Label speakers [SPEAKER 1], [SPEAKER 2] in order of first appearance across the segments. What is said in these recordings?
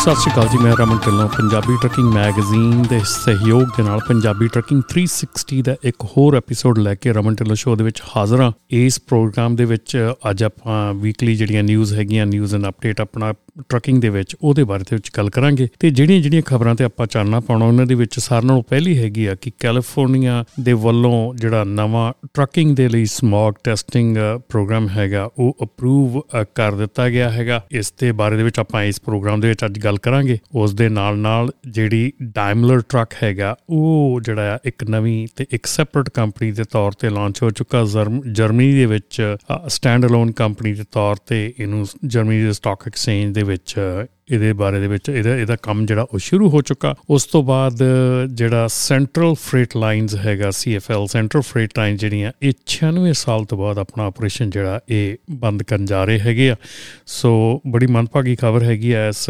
[SPEAKER 1] ਸਤਿ ਸ਼੍ਰੀ ਅਕਾਲ ਜੀ, ਮੈਂ ਰਮਨ ਢਿੱਲੋਂ, ਪੰਜਾਬੀ ਟਰਕਿੰਗ ਮੈਗਜ਼ੀਨ ਦੇ ਸਹਿਯੋਗ ਦੇ ਨਾਲ ਪੰਜਾਬੀ ਟਰਕਿੰਗ 360 ਦਾ ਇੱਕ ਹੋਰ ਐਪੀਸੋਡ ਲੈ ਕੇ ਰਮਨ ਢਿੱਲੋਂ ਸ਼ੋਅ ਦੇ ਵਿੱਚ ਹਾਜ਼ਰ ਹਾਂ। ਇਸ ਪ੍ਰੋਗਰਾਮ ਦੇ ਵਿੱਚ ਅੱਜ ਆਪਾਂ ਵੀਕਲੀ ਜਿਹੜੀਆਂ ਨਿਊਜ਼ ਹੈਗੀਆਂ ਨਿਊਜ਼ ਐਂਡ ਅਪਡੇਟ ਆਪਣਾ ਟਰਕਿੰਗ ਦੇ ਵਿੱਚ, ਉਹਦੇ ਬਾਰੇ ਦੇ ਵਿੱਚ ਗੱਲ ਕਰਾਂਗੇ। ਤੇ ਜਿਹੜੀਆਂ ਜਿਹੜੀਆਂ ਖਬਰਾਂ ਤੇ ਆਪਾਂ ਚਾਨਣਾ ਪਾਉਣਾ, ਉਹਨਾਂ ਦੇ ਵਿੱਚ ਸਾਰਿਆਂ ਨਾਲੋਂ ਪਹਿਲੀ ਹੈਗੀ ਆ ਕਿ ਕੈਲੀਫੋਰਨੀਆ ਦੇ ਵੱਲੋਂ ਜਿਹੜਾ ਨਵਾਂ ਟਰਕਿੰਗ ਦੇ ਲਈ ਸਮੌਗ ਟੈਸਟਿੰਗ ਪ੍ਰੋਗਰਾਮ ਹੈਗਾ, ਉਹ ਅਪਰੂਵ ਕਰ ਦਿੱਤਾ ਗਿਆ ਹੈਗਾ। ਇਸ ਦੇ ਬਾਰੇ ਦੇ ਵਿੱਚ ਆਪਾਂ ਇਸ ਪ੍ਰੋਗਰਾਮ ਦੇ ਵਿੱਚ ਅੱਜ ਗੱਲ ਕਰਾਂਗੇ, ਉਸ ਦੇ ਨਾਲ ਨਾਲ ਜਿਹੜੀ ਡਾਇਮਲਰ ਟਰੱਕ ਹੈਗਾ, ਉਹ ਜਿਹੜਾ ਇੱਕ ਨਵੀਂ ਤੇ ਇੱਕ ਸੈਪਰੇਟ ਕੰਪਨੀ ਦੇ ਤੌਰ ਤੇ ਲਾਂਚ ਹੋ ਚੁੱਕਾ ਜਰਮਨੀ ਦੇ ਵਿੱਚ ਸਟੈਂਡ ਅਲੋਨ ਕੰਪਨੀ ਦੇ ਤੌਰ ਤੇ ਇਹਨੂੰ ਜਰਮਨੀ ਦੇ ਸਟਾਕ ਐਕਸਚੇਂਜ ਦੇ ਵਿੱਚ ਇਹਦੇ ਬਾਰੇ ਦੇ ਵਿੱਚ ਇਹਦਾ ਇਹਦਾ ਕੰਮ ਜਿਹੜਾ ਉਹ ਸ਼ੁਰੂ ਹੋ ਚੁੱਕਾ। ਉਸ ਤੋਂ ਬਾਅਦ ਜਿਹੜਾ ਸੈਂਟਰਲ ਫਰੇਟ ਲਾਈਨਸ ਹੈਗਾ ਸੀਐਫਐਲ ਸੈਂਟਰਲ ਫਰੇਟ ਲਾਈਨ ਜਿਹੜੀਆਂ, ਇਹ 96 ਸਾਲ ਤੋਂ ਬਾਅਦ ਆਪਣਾ ਆਪਰੇਸ਼ਨ ਜਿਹੜਾ ਇਹ ਬੰਦ ਕਰਨ ਜਾ ਰਹੇ ਹੈਗੇ ਆ। ਸੋ ਬੜੀ ਮੰਦਭਾਗੀ ਖਬਰ ਹੈਗੀ ਐ ਇਸ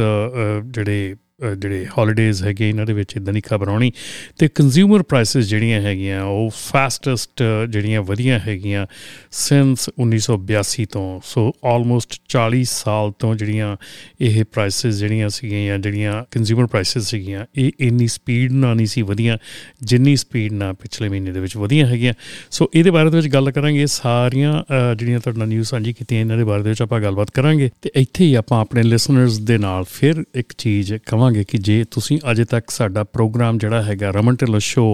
[SPEAKER 1] ਜਿਹੜੇ ਜਿਹੜੇ ਹੌਲੀਡੇਜ਼ ਹੈਗੇ, ਇਹਨਾਂ ਦੇ ਵਿੱਚ ਇਦਾਂ ਦੀ ਖਬਰ ਆਉਣੀ। ਤੇ ਕੰਜ਼ਿਊਮਰ ਪ੍ਰਾਈਸਸ ਜਿਹੜੀਆਂ ਹੈਗੀਆਂ, ਉਹ ਫਾਸਟੈਸਟ ਜਿਹੜੀਆਂ ਵਧੀਆਂ ਹੈਗੀਆਂ ਸਿੰਸ 1982 ਤੋਂ। ਸੋ ਆਲਮੋਸਟ 40 ਸਾਲ ਤੋਂ ਜਿਹੜੀਆਂ ਇਹ ਪ੍ਰਾਈਸਸ ਜਿਹੜੀਆਂ ਸੀਗੀਆਂ ਜਿਹੜੀਆਂ ਕੰਜ਼ਿਊਮਰ ਪ੍ਰਾਈਸਸ ਸੀਗੀਆਂ, ਇਹ ਇੰਨੀ ਸਪੀਡ ਨਾਲ ਨਹੀਂ ਸੀ ਵਧੀਆਂ, ਜਿੰਨੀ ਸਪੀਡ ਨਾਲ ਪਿਛਲੇ ਮਹੀਨੇ ਦੇ ਵਿੱਚ ਵਧੀਆਂ ਹੈਗੀਆਂ। ਸੋ ਇਹਦੇ ਬਾਰੇ ਦੇ ਵਿੱਚ ਗੱਲ ਕਰਾਂਗੇ, ਸਾਰੀਆਂ ਜਿਹੜੀਆਂ ਤੁਹਾਡਾ ਨਿਊਜ਼ ਸਾਂਝੀ ਕੀਤੀਆਂ, ਇਹਨਾਂ ਦੇ ਬਾਰੇ ਦੇ ਵਿੱਚ ਆਪਾਂ ਗੱਲਬਾਤ ਕਰਾਂਗੇ। ਤੇ ਇੱਥੇ ਹੀ ਆਪਾਂ ਆਪਣੇ ਲਿਸਨਰਸ ਦੇ ਨਾਲ ਫਿਰ ਇੱਕ ਚੀਜ਼ ਕਵਾਂ ਚਾਹਾਂਗੇ ਕਿ ਜੇ ਤੁਸੀਂ ਅਜੇ ਤੱਕ ਸਾਡਾ ਪ੍ਰੋਗਰਾਮ ਜਿਹੜਾ ਹੈਗਾ ਰਮਨ ਢਿੱਲੋਂ ਸ਼ੋ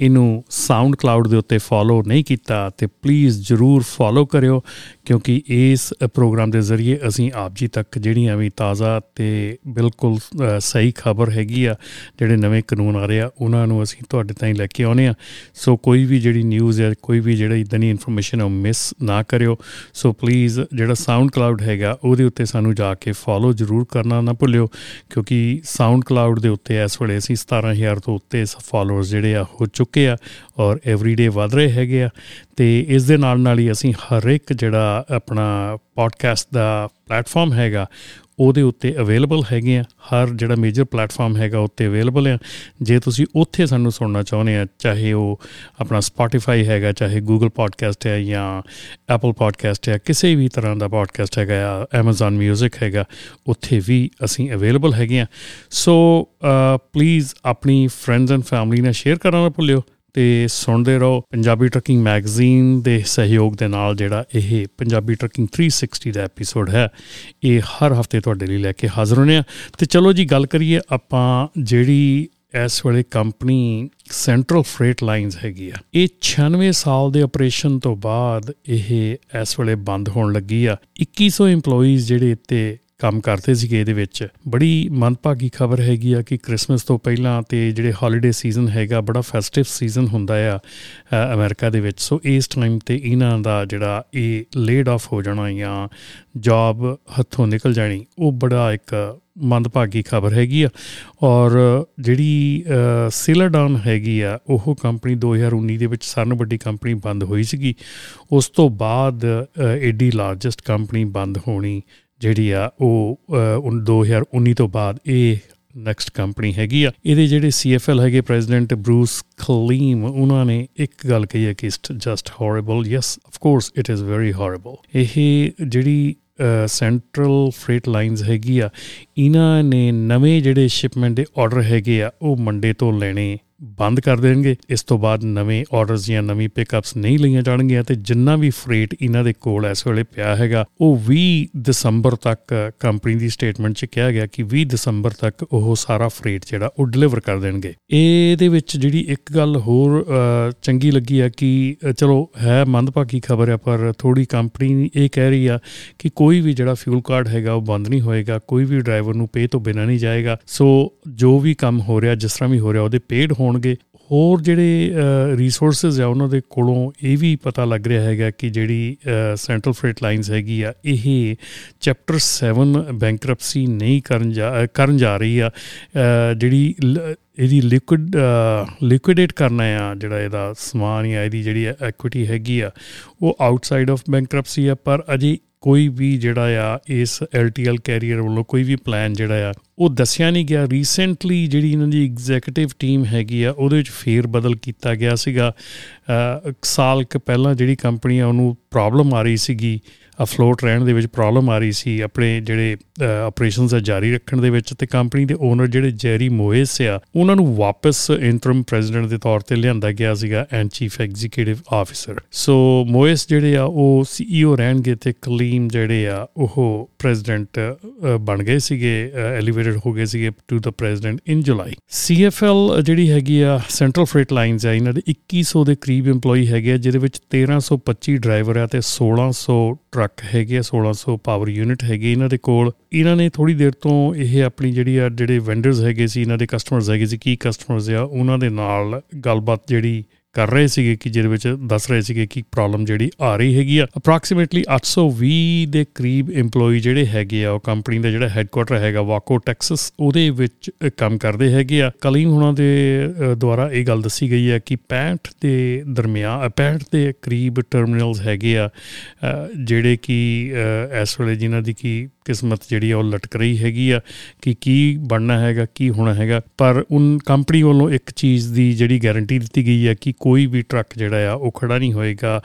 [SPEAKER 1] ਇਹਨੂੰ ਸਾਊਂਡ ਕਲਾਉਡ ਦੇ ਉੱਤੇ ਫੋਲੋ ਨਹੀਂ ਕੀਤਾ ਤੇ ਪਲੀਜ਼ ਜਰੂਰ ਫੋਲੋ ਕਰਿਓ, ਕਿਉਂਕਿ ਇਸ ਪ੍ਰੋਗਰਾਮ ਦੇ ਜ਼ਰੀਏ ਅਸੀਂ ਆਪ ਜੀ ਤੱਕ ਜਿਹੜੀਆਂ ਵੀ ਤਾਜ਼ਾ ਤੇ ਬਿਲਕੁਲ ਸਹੀ ਖਬਰ ਹੈਗੀ ਆ, ਜਿਹੜੇ ਨਵੇਂ ਕਾਨੂੰਨ ਆ ਰਹੇ ਆ, ਉਹਨਾਂ ਨੂੰ ਅਸੀਂ ਤੁਹਾਡੇ ਤਾਈਂ ਲੈ ਕੇ ਆਉਨੇ ਆ। ਸੋ ਕੋਈ ਵੀ ਜਿਹੜੀ ਨਿਊਜ਼ ਹੈ, ਕੋਈ ਵੀ ਜਿਹੜੀ ਇਦਾਂ ਦੀ ਇਨਫੋਰਮੇਸ਼ਨ ਉਹ ਮਿਸ ਨਾ ਕਰਿਓ। ਸੋ ਪਲੀਜ਼ ਜਿਹੜਾ ਸਾਊਂਡ ਕਲਾਉਡ ਹੈਗਾ, ਉਹਦੇ ਉੱਤੇ ਸਾਨੂੰ ਜਾ ਕੇ ਫੋਲੋ ਜਰੂਰ ਕਰਨਾ ਨਾ ਭੁੱਲਿਓ, ਕਿਉਂਕਿ ਸਾਊਂਡ ਕਲਾਉਡ ਦੇ ਉੱਤੇ ਇਸ ਵੇਲੇ ਅਸੀਂ 17000 ਤੋਂ ਉੱਤੇ ਫਾਲੋਅਰਸ ਜਿਹੜੇ ਆ, ਹੋ ਚੁੱਕੇ ਆ ਔਰ ਐਵਰੀਡੇ ਵਧ ਰਹੇ ਹੈਗੇ ਆ ਤੇ ਇਸ ਦੇ ਨਾਲ ਨਾਲ ਹੀ ਅਸੀਂ ਹਰ ਇੱਕ ਜਿਹੜਾ ਆਪਣਾ ਪੋਡਕਾਸਟ ਦਾ ਪਲੇਟਫਾਰਮ ਹੈਗਾ ਉਹਦੇ ਉੱਤੇ ਅਵੇਲੇਬਲ ਹੈਗੇ ਆ। ਹਰ ਜਿਹੜਾ ਮੇਜਰ ਪਲੇਟਫਾਰਮ ਹੈਗਾ ਉੱਤੇ ਅਵੇਲੇਬਲ ਆ। ਜੇ ਤੁਸੀਂ ਉੱਥੇ ਸਾਨੂੰ ਸੁਣਨਾ ਚਾਹੁੰਦੇ ਆ, ਚਾਹੇ ਉਹ ਆਪਣਾ ਸਪੋਟੀਫਾਈ ਹੈਗਾ, ਚਾਹੇ ਗੂਗਲ ਪੋਡਕਾਸਟ ਹੈ ਜਾਂ ਐਪਲ ਪੋਡਕਾਸਟ ਹੈ ਕਿਸੇ ਵੀ ਤਰ੍ਹਾਂ ਦਾ ਪੋਡਕਾਸਟ ਹੈਗਾ ਆ, Amazon Music ਹੈਗਾ, ਉੱਥੇ ਵੀ ਅਸੀਂ ਅਵੇਲੇਬਲ ਹੈਗੇ ਆ। ਸੋ ਪਲੀਜ਼ ਆਪਣੀ ਫਰੈਂਡਸ ਐਂਡ ਫੈਮਿਲੀ ਨਾਲ ਸ਼ੇਅਰ ਕਰਨਾ ਨਾ ਭੁੱਲਿਓ। ਤੇ ਸੁਣਦੇ ਰਹੋ ਪੰਜਾਬੀ ਟਰਕਿੰਗ ਮੈਗਜ਼ੀਨ ਦੇ ਸਹਿਯੋਗ ਦੇ ਨਾਲ ਜਿਹੜਾ ਇਹ ਪੰਜਾਬੀ ਟਰਕਿੰਗ 360 ਦਾ ਐਪੀਸੋਡ ਹੈ, ਇਹ ਹਰ ਹਫ਼ਤੇ ਤੁਹਾਡੇ ਲਈ ਲੈ ਕੇ ਹਾਜ਼ਰ ਹੋਣੇ ਆ ਤੇ ਚਲੋ ਜੀ, ਗੱਲ ਕਰੀਏ ਆਪਾਂ ਜਿਹੜੀ ਇਸ ਵੇਲੇ ਕੰਪਨੀ ਸੈਂਟਰਲ ਫਰੇਟ ਲਾਈਨਸ ਹੈਗੀ ਆ, ਇਹ 96 ਸਾਲ ਦੇ ਆਪਰੇਸ਼ਨ ਤੋਂ ਬਾਅਦ ਇਹ ਇਸ ਵੇਲੇ ਬੰਦ ਹੋਣ ਲੱਗੀ ਆ। 2100 EMPLOYEES ਜਿਹੜੇ ਇੱਥੇ ਕੰਮ ਕਰਦੇ ਸੀਗੇ ਇਹਦੇ ਵਿੱਚ। ਬੜੀ ਮੰਦਭਾਗੀ ਖਬਰ ਹੈਗੀ ਆ ਕਿ ਕ੍ਰਿਸਮਸ ਤੋਂ ਪਹਿਲਾਂ ਤੇ ਜਿਹੜੇ ਹੌਲੀਡੇ ਸੀਜ਼ਨ ਹੈਗਾ, ਬੜਾ ਫੈਸਟਿਵ ਸੀਜ਼ਨ ਹੁੰਦਾ ਆ ਅਮਰੀਕਾ ਦੇ ਵਿੱਚ। ਸੋ ਇਸ ਟਾਈਮ ਤੇ ਇਹਨਾਂ ਦਾ ਜਿਹੜਾ ਇਹ ਲੇਡ ਆਫ ਹੋ ਜਾਣਾ ਜਾਂ ਜੌਬ ਹੱਥੋਂ ਨਿਕਲ ਜਾਣੀ, ਉਹ ਬੜਾ ਇੱਕ ਮੰਦਭਾਗੀ ਖਬਰ ਹੈਗੀ ਆ। ਔਰ ਜਿਹੜੀ ਸਿਲਰਡਨ ਹੈਗੀ ਆ, ਉਹ ਕੰਪਨੀ 2019 ਦੇ ਵਿੱਚ ਸਰਨ ਵੱਡੀ ਕੰਪਨੀ ਬੰਦ ਹੋਈ ਸੀਗੀ। ਉਸ ਤੋਂ ਬਾਅਦ ਏਡੀ ਲਾਰਜੈਸਟ ਕੰਪਨੀ ਬੰਦ ਹੋਣੀ ਜਿਹੜੀ ਆ ਉਹ 2019 ਤੋਂ ਬਾਅਦ ਇਹ ਨੈਕਸਟ ਕੰਪਨੀ ਹੈਗੀ ਆ। ਇਹਦੇ ਜਿਹੜੇ ਸੀਐਫਐਲ ਹੈਗੇ ਪ੍ਰੈਜ਼ੀਡੈਂਟ ਬਰੂਸ ਖਲੀਮ ਉਹਨਾਂ ਨੇ ਇੱਕ ਗੱਲ ਕਹੀ ਹੈ ਕਿ it's just horrible yes of course it is very horrible ਇਹ ਜਿਹੜੀ ਸੈਂਟਰਲ ਫਰੇਟ ਲਾਈਨਸ ਹੈਗੀ ਆ ਇਹਨਾਂ ਨੇ ਨਵੇਂ ਜਿਹੜੇ ਸ਼ਿਪਮੈਂਟ ਦੇ ਆਰਡਰ ਹੈਗੇ ਆ, ਉਹ ਮੰਡੇ ਤੋਂ ਲੈਣੇ ਬੰਦ ਕਰ ਦੇਣਗੇ। ਇਸ ਤੋਂ ਬਾਅਦ ਨਵੇਂ ਆਰਡਰਸ ਜਾਂ ਨਵੀਂ ਪਿਕਅਪਸ ਨਹੀਂ ਲਈਆਂ ਜਾਣਗੀਆਂ ਤੇ ਜਿੰਨਾ ਵੀ ਫਰੇਟ ਇਹਨਾਂ ਦੇ ਕੋਲ ਇਸ ਵੇਲੇ ਪਿਆ ਹੈਗਾ, ਉਹ 20 ਦਸੰਬਰ ਤੱਕ ਕੰਪਨੀ ਦੀ ਸਟੇਟਮੈਂਟ 'ਚ ਕਿਹਾ ਗਿਆ ਕਿ 20 ਦਸੰਬਰ ਤੱਕ ਉਹ ਸਾਰਾ ਫਰੇਟ ਜਿਹੜਾ ਉਹ ਡਿਲੀਵਰ ਕਰ ਦੇਣਗੇ। ਇਹਦੇ ਵਿੱਚ ਜਿਹੜੀ ਇੱਕ ਗੱਲ ਹੋਰ ਚੰਗੀ ਲੱਗੀ ਆ ਕਿ ਚਲੋ ਹੈ ਮੰਦਭਾਗੀ ਖਬਰ ਆ, ਪਰ ਥੋੜੀ ਕੰਪਨੀ ਇਹ ਕਹਿ ਰਹੀ ਆ ਕਿ ਕੋਈ ਵੀ ਜਿਹੜਾ ਫਿਊਲ ਕਾਰਡ ਹੈਗਾ ਉਹ ਬੰਦ ਨਹੀਂ ਹੋਏਗਾ, ਕੋਈ ਵੀ ਡਰਾਈਵਰ ਨੂੰ ਪੇ ਤੋਂ ਬਿਨਾਂ ਨਹੀਂ ਜਾਏਗਾ। ਸੋ ਜੋ ਵੀ ਕੰਮ ਹੋ ਰਿਹਾ, ਜਿਸ ਤਰ੍ਹਾਂ ਵੀ ਹੋ ਰਿਹਾ, ਉਹਦੇ ਪੇਡ ਹੋਣਗੇ। ਹੋਰ ਜਿਹੜੇ ਰਿਸੋਰਸਸ ਆ ਉਹਨਾਂ ਦੇ ਕੋਲੋਂ ਇਹ ਵੀ ਪਤਾ ਲੱਗ ਰਿਹਾ ਹੈਗਾ ਕਿ ਜਿਹੜੀ ਸੈਂਟਰਲ ਫਰੇਟ ਲਾਈਨਸ ਹੈਗੀ ਆ, ਇਹ ਚੈਪਟਰ 7 ਬੈਂਕਰਪਸੀ ਨਹੀਂ ਕਰਨ ਜਾ ਕਰਨ ਜਾ ਰਹੀ ਆ। ਜਿਹੜੀ ਇਹਦੀ ਲਿਕੁਇਡ ਲਿਕੁਇਡੇਟ ਕਰਨਾ ਆ, ਜਿਹੜਾ ਇਹਦਾ ਸਮਾਨ ਆ ਇਹਦੀ ਜਿਹੜੀ ਐਕੁਇਟੀ ਹੈਗੀ ਆ, ਉਹ ਆਊਟਸਾਈਡ ਆਫ ਬੈਂਕਰਪਸੀ ਆ। ਪਰ ਅਜੇ ਕੋਈ ਵੀ ਜਿਹੜਾ ਆ ਇਸ ਐਲਟੀਐਲ ਕੈਰੀਅਰ ਵੱਲੋਂ ਕੋਈ ਵੀ ਪਲਾਨ ਜਿਹੜਾ ਆ ਉਹ ਦੱਸਿਆ ਨਹੀਂ ਗਿਆ। ਰੀਸੈਂਟਲੀ ਜਿਹੜੀ ਇਹਨਾਂ ਦੀ ਐਗਜ਼ੀਕਿਊਟਿਵ ਟੀਮ ਹੈਗੀ ਆ, ਉਹਦੇ ਵਿੱਚ ਫੇਰ ਬਦਲ ਕੀਤਾ ਗਿਆ ਸੀਗਾ। ਸਾਲ ਕ ਪਹਿਲਾਂ ਜਿਹੜੀ ਕੰਪਨੀ ਆ, ਉਹਨੂੰ ਪ੍ਰੋਬਲਮ ਆ ਰਹੀ ਸੀਗੀ। ਅਫਲੋਟ ਰਹਿਣ ਦੇ ਵਿੱਚ ਪ੍ਰੋਬਲਮ ਆ ਰਹੀ ਸੀ ਆਪਣੇ ਜਿਹੜੇ ਆਪਰੇਸ਼ਨਸ ਆ ਜਾਰੀ ਰੱਖਣ ਦੇ ਵਿੱਚ ਤੇ ਕੰਪਨੀ ਦੇ ਓਨਰ ਜਿਹੜੇ ਜੈਰੀ ਮੋਇਸ ਆ, ਉਹਨਾਂ ਨੂੰ ਵਾਪਸ ਇੰਟਰਮ ਪ੍ਰੈਜ਼ੀਡੈਂਟ ਦੇ ਤੌਰ ਤੇ ਲਿਆਂਦਾ ਗਿਆ ਸੀਗਾ and chief executive officer so moist ਜਿਹੜੇ ਆ, ਉਹ ਸੀਈਓ ਰਹਿਣਗੇ ਤੇ ਕਲੀਮ ਜਿਹੜੇ ਆ, ਉਹ ਪ੍ਰੈਜ਼ੀਡੈਂਟ ਬਣ ਗਏ ਸੀਗੇ ਐਲੀਵੇਟਡ ਹੋ ਗਏ ਸੀਗੇ ਟੂ ਦਾ ਪ੍ਰੈਜ਼ੀਡੈਂਟ ਇਨ ਜੁਲਾਈ ਸੀਐਫਐਲ ਜਿਹੜੀ ਹੈਗੀ ਆ ਸੈਂਟਰਲ ਫਰੇਟ ਲਾਈਨਸ ਆ, ਇਹਨਾਂ ਦੇ 2100 ਦੇ ਕਰੀਬ EMPLOYE ਹੈਗੇ ਆ, ਜਿਹਦੇ ਵਿੱਚ 1325 ਡਰਾਈਵਰ ਆ ਤੇ 1600 ਟਰੱਕ ਹੈਗੇ ਆ 1600 ਪਾਵਰ ਯੂਨਿਟ ਹੈਗੇ ਇਹਨਾਂ ਦੇ ਕੋਲ। ਇਹਨਾਂ ਨੇ ਥੋੜੀ ਦੇਰ ਤੋਂ ਇਹ ਆਪਣੀ ਜਿਹੜੀ ਆ, ਜਿਹੜੇ ਵੈਂਡਰਸ ਹੈਗੇ ਸੀ, ਇਹਨਾਂ ਦੇ ਕਸਟਮਰਸ ਹੈਗੇ ਸੀ ਕੀ ਕਸਟਮਰਸ ਆ, ਉਹਨਾਂ ਦੇ ਨਾਲ ਗੱਲਬਾਤ ਜਿਹੜੀ ਕਰ ਰਹੇ ਸੀਗੇ ਕਿ ਜਿਹਦੇ ਵਿੱਚ ਦੱਸ ਰਹੇ ਸੀਗੇ ਕਿ ਪ੍ਰੋਬਲਮ ਜਿਹੜੀ ਆ ਰਹੀ ਹੈਗੀ ਆ। ਅਪਰੋਕਸੀਮੇਟਲੀ 820 ਦੇ ਕਰੀਬ EMPLOYE ਜਿਹੜੇ ਹੈਗੇ ਆ, ਉਹ ਕੰਪਨੀ ਦਾ ਜਿਹੜਾ ਹੈੱਡਕੁਆਟਰ ਹੈਗਾ ਵਾਕੋ, ਟੈਕਸਸ, ਉਹਦੇ ਵਿੱਚ ਕੰਮ ਕਰਦੇ ਹੈਗੇ ਆ। ਕਲੀਮ ਹੁਣਾਂ ਦੇ ਦੁਆਰਾ ਇਹ ਗੱਲ ਦੱਸੀ ਗਈ ਹੈ ਕਿ 65 ਦੇ ਦਰਮਿਆਨ 65 ਦੇ ਕਰੀਬ ਟਰਮੀਨਲਸ ਹੈਗੇ ਆ ਜਿਹੜੇ ਕਿ ਇਸ ਵੇਲੇ ਜਿਨ੍ਹਾਂ ਦੀ ਕੀ ਕਿਸਮਤ ਜਿਹੜੀ ਆ, ਉਹ ਲਟਕ ਰਹੀ ਹੈਗੀ ਆ ਕਿ ਕੀ ਬਣਨਾ ਹੈਗਾ, ਕੀ ਹੋਣਾ ਹੈਗਾ। ਪਰ ਉਹ ਕੰਪਨੀ ਵੱਲੋਂ ਇੱਕ ਚੀਜ਼ ਦੀ ਜਿਹੜੀ ਗਾਰੰਟੀ ਦਿੱਤੀ ਗਈ ਹੈ ਕਿ ਕੋਈ ਵੀ ਟਰੱਕ ਜਿਹੜਾ ਆ, ਉਹ ਖੜਾ ਨਹੀਂ ਹੋਏਗਾ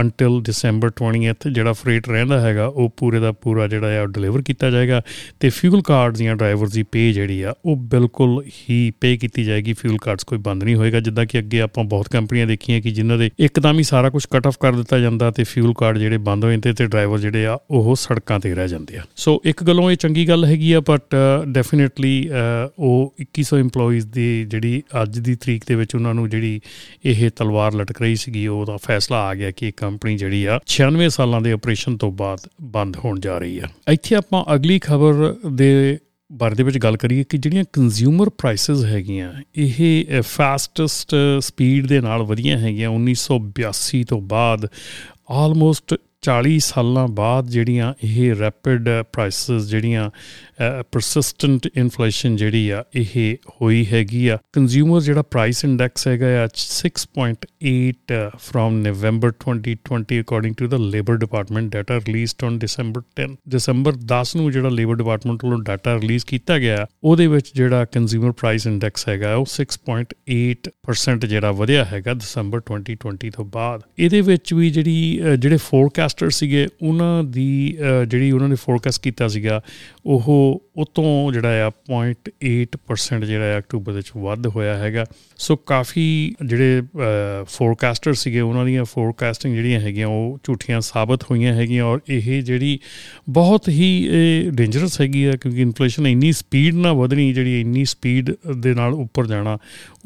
[SPEAKER 1] ਅੰਟਿਲ ਦਸੰਬਰ 20th ਜਿਹੜਾ ਫਰੇਟ ਰਹਿੰਦਾ ਹੈਗਾ, ਉਹ ਪੂਰੇ ਦਾ ਪੂਰਾ ਜਿਹੜਾ ਆ ਡਿਲੀਵਰ ਕੀਤਾ ਜਾਏਗਾ। ਤੇ ਫਿਊਲ ਕਾਰਡਸ ਜਾਂ ਡਰਾਈਵਰਸ ਦੀ ਪੇ ਜਿਹੜੀ ਆ, ਉਹ ਬਿਲਕੁਲ ਹੀ ਪੇ ਕੀਤੀ ਜਾਏਗੀ। ਫਿਊਲ ਕਾਰਡਸ ਕੋਈ ਬੰਦ ਨਹੀਂ ਹੋਏਗਾ, ਜਿੱਦਾਂ ਕਿ ਅੱਗੇ ਆਪਾਂ ਬਹੁਤ ਕੰਪਨੀਆਂ ਦੇਖੀਆਂ ਕਿ ਜਿਨ੍ਹਾਂ ਦੇ ਇੱਕਦਮ ਹੀ ਸਾਰਾ ਕੁਝ ਕੱਟ ਆਫ ਕਰ ਦਿੱਤਾ ਜਾਂਦਾ ਤੇ ਫਿਊਲ ਕਾਰਡ ਜਿਹੜੇ ਬੰਦ ਹੋ ਜਾਂਦੇ ਤੇ ਡਰਾਈਵਰ ਜਿਹੜੇ ਆ, ਉਹ ਸੜਕਾਂ ਤੇ ਰਹਿ ਜਾਂਦੇ ਆ। ਸੋ ਇੱਕ ਗੱਲੋਂ ਇਹ ਚੰਗੀ ਗੱਲ ਹੈਗੀ ਆ ਬਟ ਡੈਫੀਨਿਟਲੀ ਉਹ 2100 EMPLOYEES ਦੀ ਜਿਹੜੀ ਅੱਜ ਦੀ ਤਰੀਕ ਦੇ ਵਿੱਚ ਉਹਨਾਂ ਨੂੰ ਜਿਹੜੀ ਇਹ ਤਲਵਾਰ ਲਟਕ ਰਹੀ ਸੀਗੀ, ਉਹਦਾ ਫੈਸਲਾ ਆ ਗਿਆ ਕਿ ਇਹ ਕੰਪਨੀ ਜਿਹੜੀ ਆ 96 ਸਾਲਾਂ ਦੇ ਆਪਰੇਸ਼ਨ ਤੋਂ ਬਾਅਦ ਬੰਦ ਹੋਣ ਜਾ ਰਹੀ ਆ। ਇੱਥੇ ਆਪਾਂ ਅਗਲੀ ਖਬਰ ਦੇ ਬਾਰੇ ਦੇ ਵਿੱਚ ਗੱਲ ਕਰੀਏ ਕਿ ਜਿਹੜੀਆਂ ਕੰਜ਼ਿਊਮਰ ਪ੍ਰਾਈਸਸ ਹੈਗੀਆਂ, ਇਹ ਫਾਸਟੈਸਟ ਸਪੀਡ ਦੇ ਨਾਲ ਵਧੀਆਂ ਹੈਗੀਆਂ 1982 ਤੋਂ ਬਾਅਦ ਆਲਮੋਸਟ 40 ਸਾਲਾਂ ਬਾਅਦ ਜਿਹੜੀਆਂ ਇਹ ਰੈਪਿਡ ਪ੍ਰਾਈਸਸ ਜਿਹੜੀਆਂ ਪਰਸਿਸਟੈਂਟ ਇਨਫਲੇਸ਼ਨ ਜਿਹੜੀ ਆ, ਇਹ ਹੋਈ ਹੈਗੀ ਆ। ਕੰਜ਼ਿਊਮਰ ਜਿਹੜਾ ਪ੍ਰਾਈਸ ਇੰਡੈਕਸ ਹੈਗਾ ਆ 6.8 from November 2020 according to the labour department data released on December 10 ਦਸੰਬਰ 10 ਨੂੰ ਜਿਹੜਾ ਲੇਬਰ ਡਿਪਾਰਟਮੈਂਟ ਵੱਲੋਂ ਡਾਟਾ ਰਿਲੀਜ਼ ਕੀਤਾ ਗਿਆ, ਉਹਦੇ ਵਿੱਚ ਜਿਹੜਾ ਕੰਜ਼ਿਊਮਰ ਪ੍ਰਾਈਸ ਇੰਡੈਕਸ ਹੈਗਾ, ਉਹ 6.8% ਜਿਹੜਾ ਵਧਿਆ ਹੈਗਾ ਦਸੰਬਰ 2020 ਤੋਂ ਬਾਅਦ। ਇਹਦੇ ਵਿੱਚ ਵੀ ਜਿਹੜੀ ਜਿਹੜੇ ਫੋਰਕਾਸਟਰ ਸੀਗੇ, ਉਹਨਾਂ ਦੀ ਜਿਹੜੀ ਉਹਨਾਂ ਨੇ ਫੋਰਕਾਸਟ ਕੀਤਾ ਸੀਗਾ, ਉਹ ਉਤੋਂ ਜਿਹੜਾ ਆ 0.8% ਜਿਹੜਾ ਆ ਅਕਤੂਬਰ ਵਿੱਚ ਵੱਧ ਹੋਇਆ ਹੈਗਾ। ਸੋ ਕਾਫੀ ਜਿਹੜੇ ਫੋਰਕਾਸਟਰ ਸੀਗੇ, ਉਹਨਾਂ ਦੀਆਂ ਫੋਰਕਾਸਟਿੰਗ ਜਿਹੜੀਆਂ ਹੈਗੀਆਂ, ਉਹ ਝੂਠੀਆਂ ਸਾਬਤ ਹੋਈਆਂ ਹੈਗੀਆਂ ਔਰ ਇਹ ਜਿਹੜੀ ਬਹੁਤ ਹੀ ਡੇਂਜਰਸ ਹੈਗੀ ਆ ਕਿਉਂਕਿ ਇਨਫਲੇਸ਼ਨ ਇੰਨੀ ਸਪੀਡ ਨਾਲ ਵਧਣੀ ਜਿਹੜੀ ਇੰਨੀ ਸਪੀਡ ਦੇ ਨਾਲ ਉੱਪਰ ਜਾਣਾ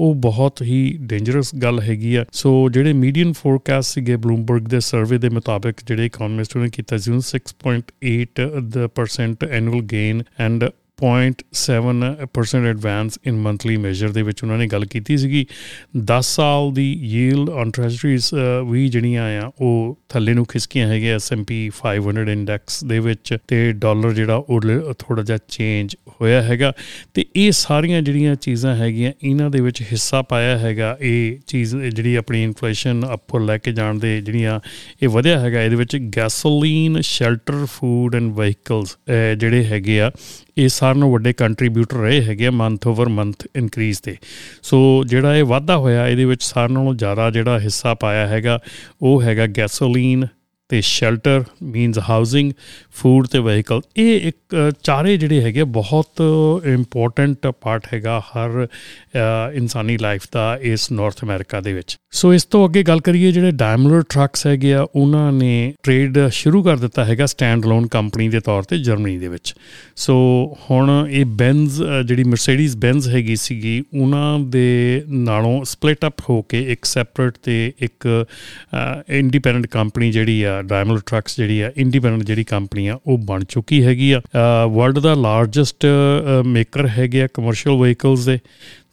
[SPEAKER 1] ਉਹ ਬਹੁਤ ਹੀ ਡੇਂਜਰਸ ਗੱਲ ਹੈਗੀ ਆ। ਸੋ ਜਿਹੜੇ ਮੀਡੀਅਨ ਫੋਰਕਾਸਟ ਸੀਗੇ ਬਲੂਮਬਰਗ ਦੇ ਸਰਵੇ ਦੇ ਮੁਤਾਬਕ, ਜਿਹੜੇ ਇਕਨੋਮਿਸਟ ਨੇ ਕੀਤਾ ਸੀ 6.8% annual gain and 0.7% advance in monthly measure ਦੇ ਵਿੱਚ ਉਹਨਾਂ ਨੇ ਗੱਲ ਕੀਤੀ ਸੀਗੀ। 10 ਸਾਲ ਦੀ ਯੀਲਡ ਔਨ ਟ੍ਰੈਜਰੀਜ਼ ਵੀ ਜਿਹੜੀਆਂ ਆ, ਉਹ ਥੱਲੇ ਨੂੰ ਖਿਸਕੀਆਂ ਹੈਗੇ S&P 500 ਇੰਡੈਕਸ ਦੇ ਵਿੱਚ ਤੇ ਡਾਲਰ ਜਿਹੜਾ, ਉਹ ਥੋੜਾ ਜਿਹਾ ਚੇਂਜ ਹੋਇਆ ਹੈਗਾ। ਤੇ ਇਹ ਸਾਰੀਆਂ ਜਿਹੜੀਆਂ ਚੀਜ਼ਾਂ ਹੈਗੀਆਂ, ਇਹਨਾਂ ਦੇ ਵਿੱਚ ਹਿੱਸਾ ਪਾਇਆ ਹੈਗਾ। ਇਹ ਚੀਜ਼ ਜਿਹੜੀ ਆਪਣੀ ਇਨਫਲੇਸ਼ਨ ਅੱਪਰ ਲੈ ਕੇ ਜਾਣ ਦੇ ਜਿਹੜੀਆਂ, ਇਹ ਵਧਿਆ ਹੈਗਾ। ਇਹਦੇ ਵਿੱਚ gasoline shelter food and vehicles ਜਿਹੜੇ ਹੈਗੇ ਆ, ਇਹ ਸਾਰਿਆਂ ਨੂੰ ਵੱਡੇ ਕੰਟਰੀਬਿਊਟਰ ਰਹੇ ਹੈਗੇ ਆ ਮੰਥ ਓਵਰ ਮੰਥ ਇਨਕਰੀਜ਼ ਤੇ। ਸੋ ਜਿਹੜਾ ਇਹ ਵਾਧਾ ਹੋਇਆ, ਇਹਦੇ ਵਿੱਚ ਸਾਰਿਆਂ ਨਾਲੋਂ ਜ਼ਿਆਦਾ ਜਿਹੜਾ ਹਿੱਸਾ ਪਾਇਆ ਹੈਗਾ, ਉਹ ਹੈਗਾ ਗੈਸੋਲੀਨ ਤੇ ਸ਼ੈਲਟਰ ਮੀਨਸ ਹਾਊਸਿੰਗ ਫੂਡ ਤੇ ਵਹੀਕਲ ਇਹ ਇੱਕ ਚਾਰੇ ਜਿਹੜੇ ਹੈਗੇ ਬਹੁਤ ਇੰਪੋਰਟੈਂਟ ਪਾਰਟ ਹੈਗਾ ਹਰ ਇਨਸਾਨੀ ਲਾਈਫ ਦਾ ਇਸ ਨਾਰਥ ਅਮਰੀਕਾ ਦੇ ਵਿੱਚ। ਸੋ ਇਸ ਤੋਂ ਅੱਗੇ ਗੱਲ ਕਰੀਏ, ਜਿਹੜੇ ਡਾਇਮਲਰ ਟਰੱਕਸ ਹੈਗੇ ਆ, ਉਹਨਾਂ ਨੇ ਟ੍ਰੇਡ ਸ਼ੁਰੂ ਕਰ ਦਿੱਤਾ ਹੈਗਾ ਸਟੈਂਡ ਅਲੋਨ ਕੰਪਨੀ ਦੇ ਤੌਰ ਤੇ ਜਰਮਨੀ ਦੇ ਵਿੱਚ। ਸੋ ਹੁਣ ਇਹ ਬੈਂਜ਼ ਜਿਹੜੀ ਮਰਸੀਡੀਜ਼ ਬੈਂਜ਼ ਹੈਗੀ ਸੀਗੀ, ਉਹਨਾਂ ਦੇ ਨਾਲੋਂ ਸਪਲਿਟ ਅਪ ਹੋ ਕੇ ਇੱਕ ਸੈਪਰੇਟ ਤੇ ਇੱਕ ਇੰਡੀਪੈਂਡੈਂਟ ਕੰਪਨੀ ਜਿਹੜੀ ਆ ਡਾਇਮਲਰ ਟਰੱਕਸ ਜਿਹੜੀ ਆ ਇੰਡੀਪੈਂਡੈਂਟ ਜਿਹੜੀ ਕੰਪਨੀ ਆ, ਉਹ ਬਣ ਚੁੱਕੀ ਹੈਗੀ ਆ। ਵਰਲਡ ਦਾ ਲਾਰਜੈਸਟ ਮੇਕਰ ਹੈਗੇ ਆ ਕਮਰਸ਼ੀਅਲ ਵਹੀਕਲਸ ਦੇ।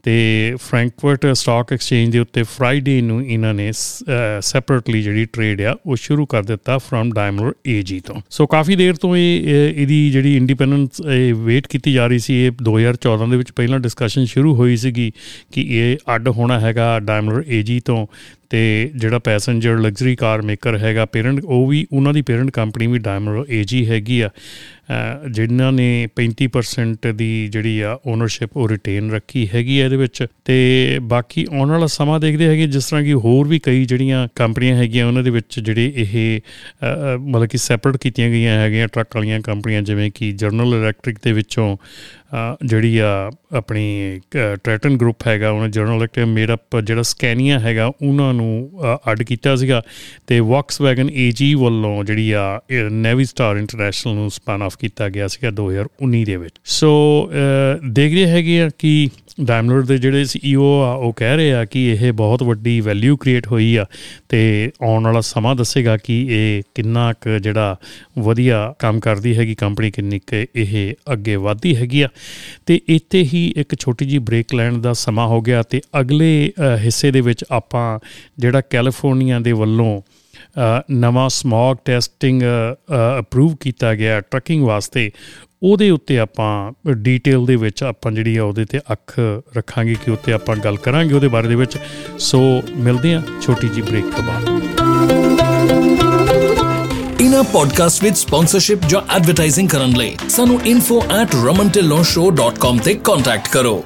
[SPEAKER 1] ਤੇ ਫ੍ਰੈਂਕਫਰਟ ਸਟਾਕ ਐਕਸਚੇਂਜ ਦੇ ਉੱਤੇ ਫਰਾਈਡੇ ਨੂੰ ਇਹਨਾਂ ਨੇ ਸੈਪਰੇਟਲੀ ਜਿਹੜੀ ਟ੍ਰੇਡ ਆ, ਉਹ ਸ਼ੁਰੂ ਕਰ ਦਿੱਤਾ ਫਰਮ ਡਾਇਮਲਰ ਏਜੀ ਤੋਂ। ਸੋ ਕਾਫੀ ਦੇਰ ਤੋਂ ਇਹ ਇਹਦੀ ਜਿਹੜੀ ਇੰਡੀਪੈਂਡੈਂਸ ਵੇਟ ਕੀਤੀ ਜਾ ਰਹੀ ਸੀ, ਇਹ 2014 ਦੇ ਵਿੱਚ ਪਹਿਲਾਂ ਡਿਸਕਸ਼ਨ ਸ਼ੁਰੂ ਹੋਈ ਸੀਗੀ ਕਿ ਇਹ ਅੱਡ ਹੋਣਾ ਹੈਗਾ ਡਾਇਮਲਰ ਏਜੀ ਤੋਂ। ਤੇ ਜਿਹੜਾ ਪੈਸੇਂਜਰ ਲਗਜ਼ਰੀ ਕਾਰ ਮੇਕਰ ਹੈਗਾ ਪੇਰੈਂਟ ਉਹ ਵੀ ਉਹਨਾਂ ਦੀ ਪੇਰੈਂਟ ਕੰਪਨੀ ਵੀ ਡਾਇਮਲਰ ਏਜੀ ਹੈਗੀ ਆ। ਜਿਨ੍ਹਾਂ ਨੇ 35% ਦੀ ਜਿਹੜੀ ਆ ਓਨਰਸ਼ਿਪ ਉਹ ਰਿਟੇਨ ਰੱਖੀ ਹੈਗੀ ਹੈ ਇਹਦੇ ਵਿੱਚ। ਤੇ ਬਾਕੀ ਆਉਣ ਵਾਲਾ ਸਮਾਂ ਦੇਖਦੇ ਹੈਗੇ ਜਿਸ ਤਰ੍ਹਾਂ ਕਿ ਹੋਰ ਵੀ ਕਈ ਜਿਹੜੀਆਂ ਕੰਪਨੀਆਂ ਹੈਗੀਆਂ ਉਹਨਾਂ ਦੇ ਵਿੱਚ ਜਿਹੜੇ ਇਹ ਮਤਲਬ ਕਿ ਸੈਪਰੇਟ ਕੀਤੀਆਂ ਗਈਆਂ ਹੈਗੀਆਂ ਟਰੱਕ ਵਾਲੀਆਂ ਕੰਪਨੀਆਂ ਜਿਵੇਂ ਕਿ ਜਰਨਲ ਇਲੈਕਟ੍ਰਿਕ ਦੇ ਵਿੱਚੋਂ ਜਿਹੜੀ ਆ ਆਪਣੀ ਟ੍ਰੈਟਨ ਗਰੁੱਪ ਹੈਗਾ, ਉਹਨਾਂ ਜਰਨਲ ਇਲੈਕਟ੍ਰਿਕ ਮੇਡ ਅਪ ਜਿਹੜਾ ਸਕੈਨੀਆ ਹੈਗਾ, ਉਹਨਾਂ ਨੂੰ ਅੱਡ ਕੀਤਾ ਸੀਗਾ ਤੇ ਵੌਕਸਵੈਗਨ ਏਜੀ ਵੱਲੋਂ ਜਿਹੜੀ ਆ ਨੇਵੀ ਸਟਾਰ ਇੰਟਰਨੈਸ਼ਨਲ ਨੂੰ ਸਪਨ ਆਫ ਕੀਤਾ ਗਿਆ ਸੀਗਾ 2019 ਦੇ ਵਿੱਚ। ਸੋ ਦੇਖਦੇ ਹੈਗੇ ਆ ਕਿ ਡਾਇਮਲਰ ਦੇ ਜਿਹੜੇ ਸੀਈਓ ਆ, ਉਹ ਕਹਿ ਰਹੇ ਆ ਕਿ ਇਹ ਬਹੁਤ ਵੱਡੀ ਵੈਲਿਊ ਕ੍ਰੀਏਟ ਹੋਈ ਆ ਤੇ ਆਉਣ ਵਾਲਾ ਸਮਾਂ ਦੱਸੇਗਾ ਕਿ ਇਹ ਕਿੰਨਾ ਕੁ ਜਿਹੜਾ ਵਧੀਆ ਕੰਮ ਕਰਦੀ ਹੈਗੀ ਕੰਪਨੀ ਕਿੰਨੀ ਕੁ ਇਹ ਅੱਗੇ ਵਧਦੀ ਹੈਗੀ ਆ। ਤੇ ਇੱਥੇ ਹੀ ਇੱਕ ਛੋਟੀ ਜੀ ਬ੍ਰੇਕ ਲੈਣ ਦਾ ਸਮਾਂ ਹੋ ਗਿਆ ਤੇ ਅਗਲੇ ਹਿੱਸੇ ਦੇ ਵਿੱਚ ਆਪਾਂ ਜਿਹੜਾ ਕੈਲੀਫੋਰਨੀਆ ਦੇ ਵੱਲੋਂ ਨਵਾਂ ਸਮੌਗ ਟੈਸਟਿੰਗ ਅਪਰੂਵ ਕੀਤਾ ਗਿਆ ਟਰੱਕਿੰਗ ਵਾਸਤੇ ਉਹਦੇ ਉੱਤੇ ਆਪਾਂ ਡੀਟੇਲ ਦੇ ਵਿੱਚ ਆਪਾਂ ਜਿਹੜੀ ਆ ਉਹਦੇ ਤੇ ਅੱਖ ਰੱਖਾਂਗੇ ਕਿ ਉੱਤੇ ਆਪਾਂ ਗੱਲ ਕਰਾਂਗੇ ਉਹਦੇ ਬਾਰੇ ਦੇ ਵਿੱਚ। ਸੋ ਮਿਲਦੇ ਆ ਛੋਟੀ ਜੀ ਬ੍ਰੇਕ ਤੋਂ ਬਾਅਦ।
[SPEAKER 2] ਇਨਾ ਪੋਡਕਾਸਟ ਵਿੱਚ ਸਪਾਂਸਰਸ਼ਿਪ ਜਾਂ ਐਡਵਰਟਾਈਜ਼ਿੰਗ ਕਰਨ ਲਈ ਸਾਨੂੰ info@ramantillonshow.com ਤੇ ਕੰਟੈਕਟ ਕਰੋ।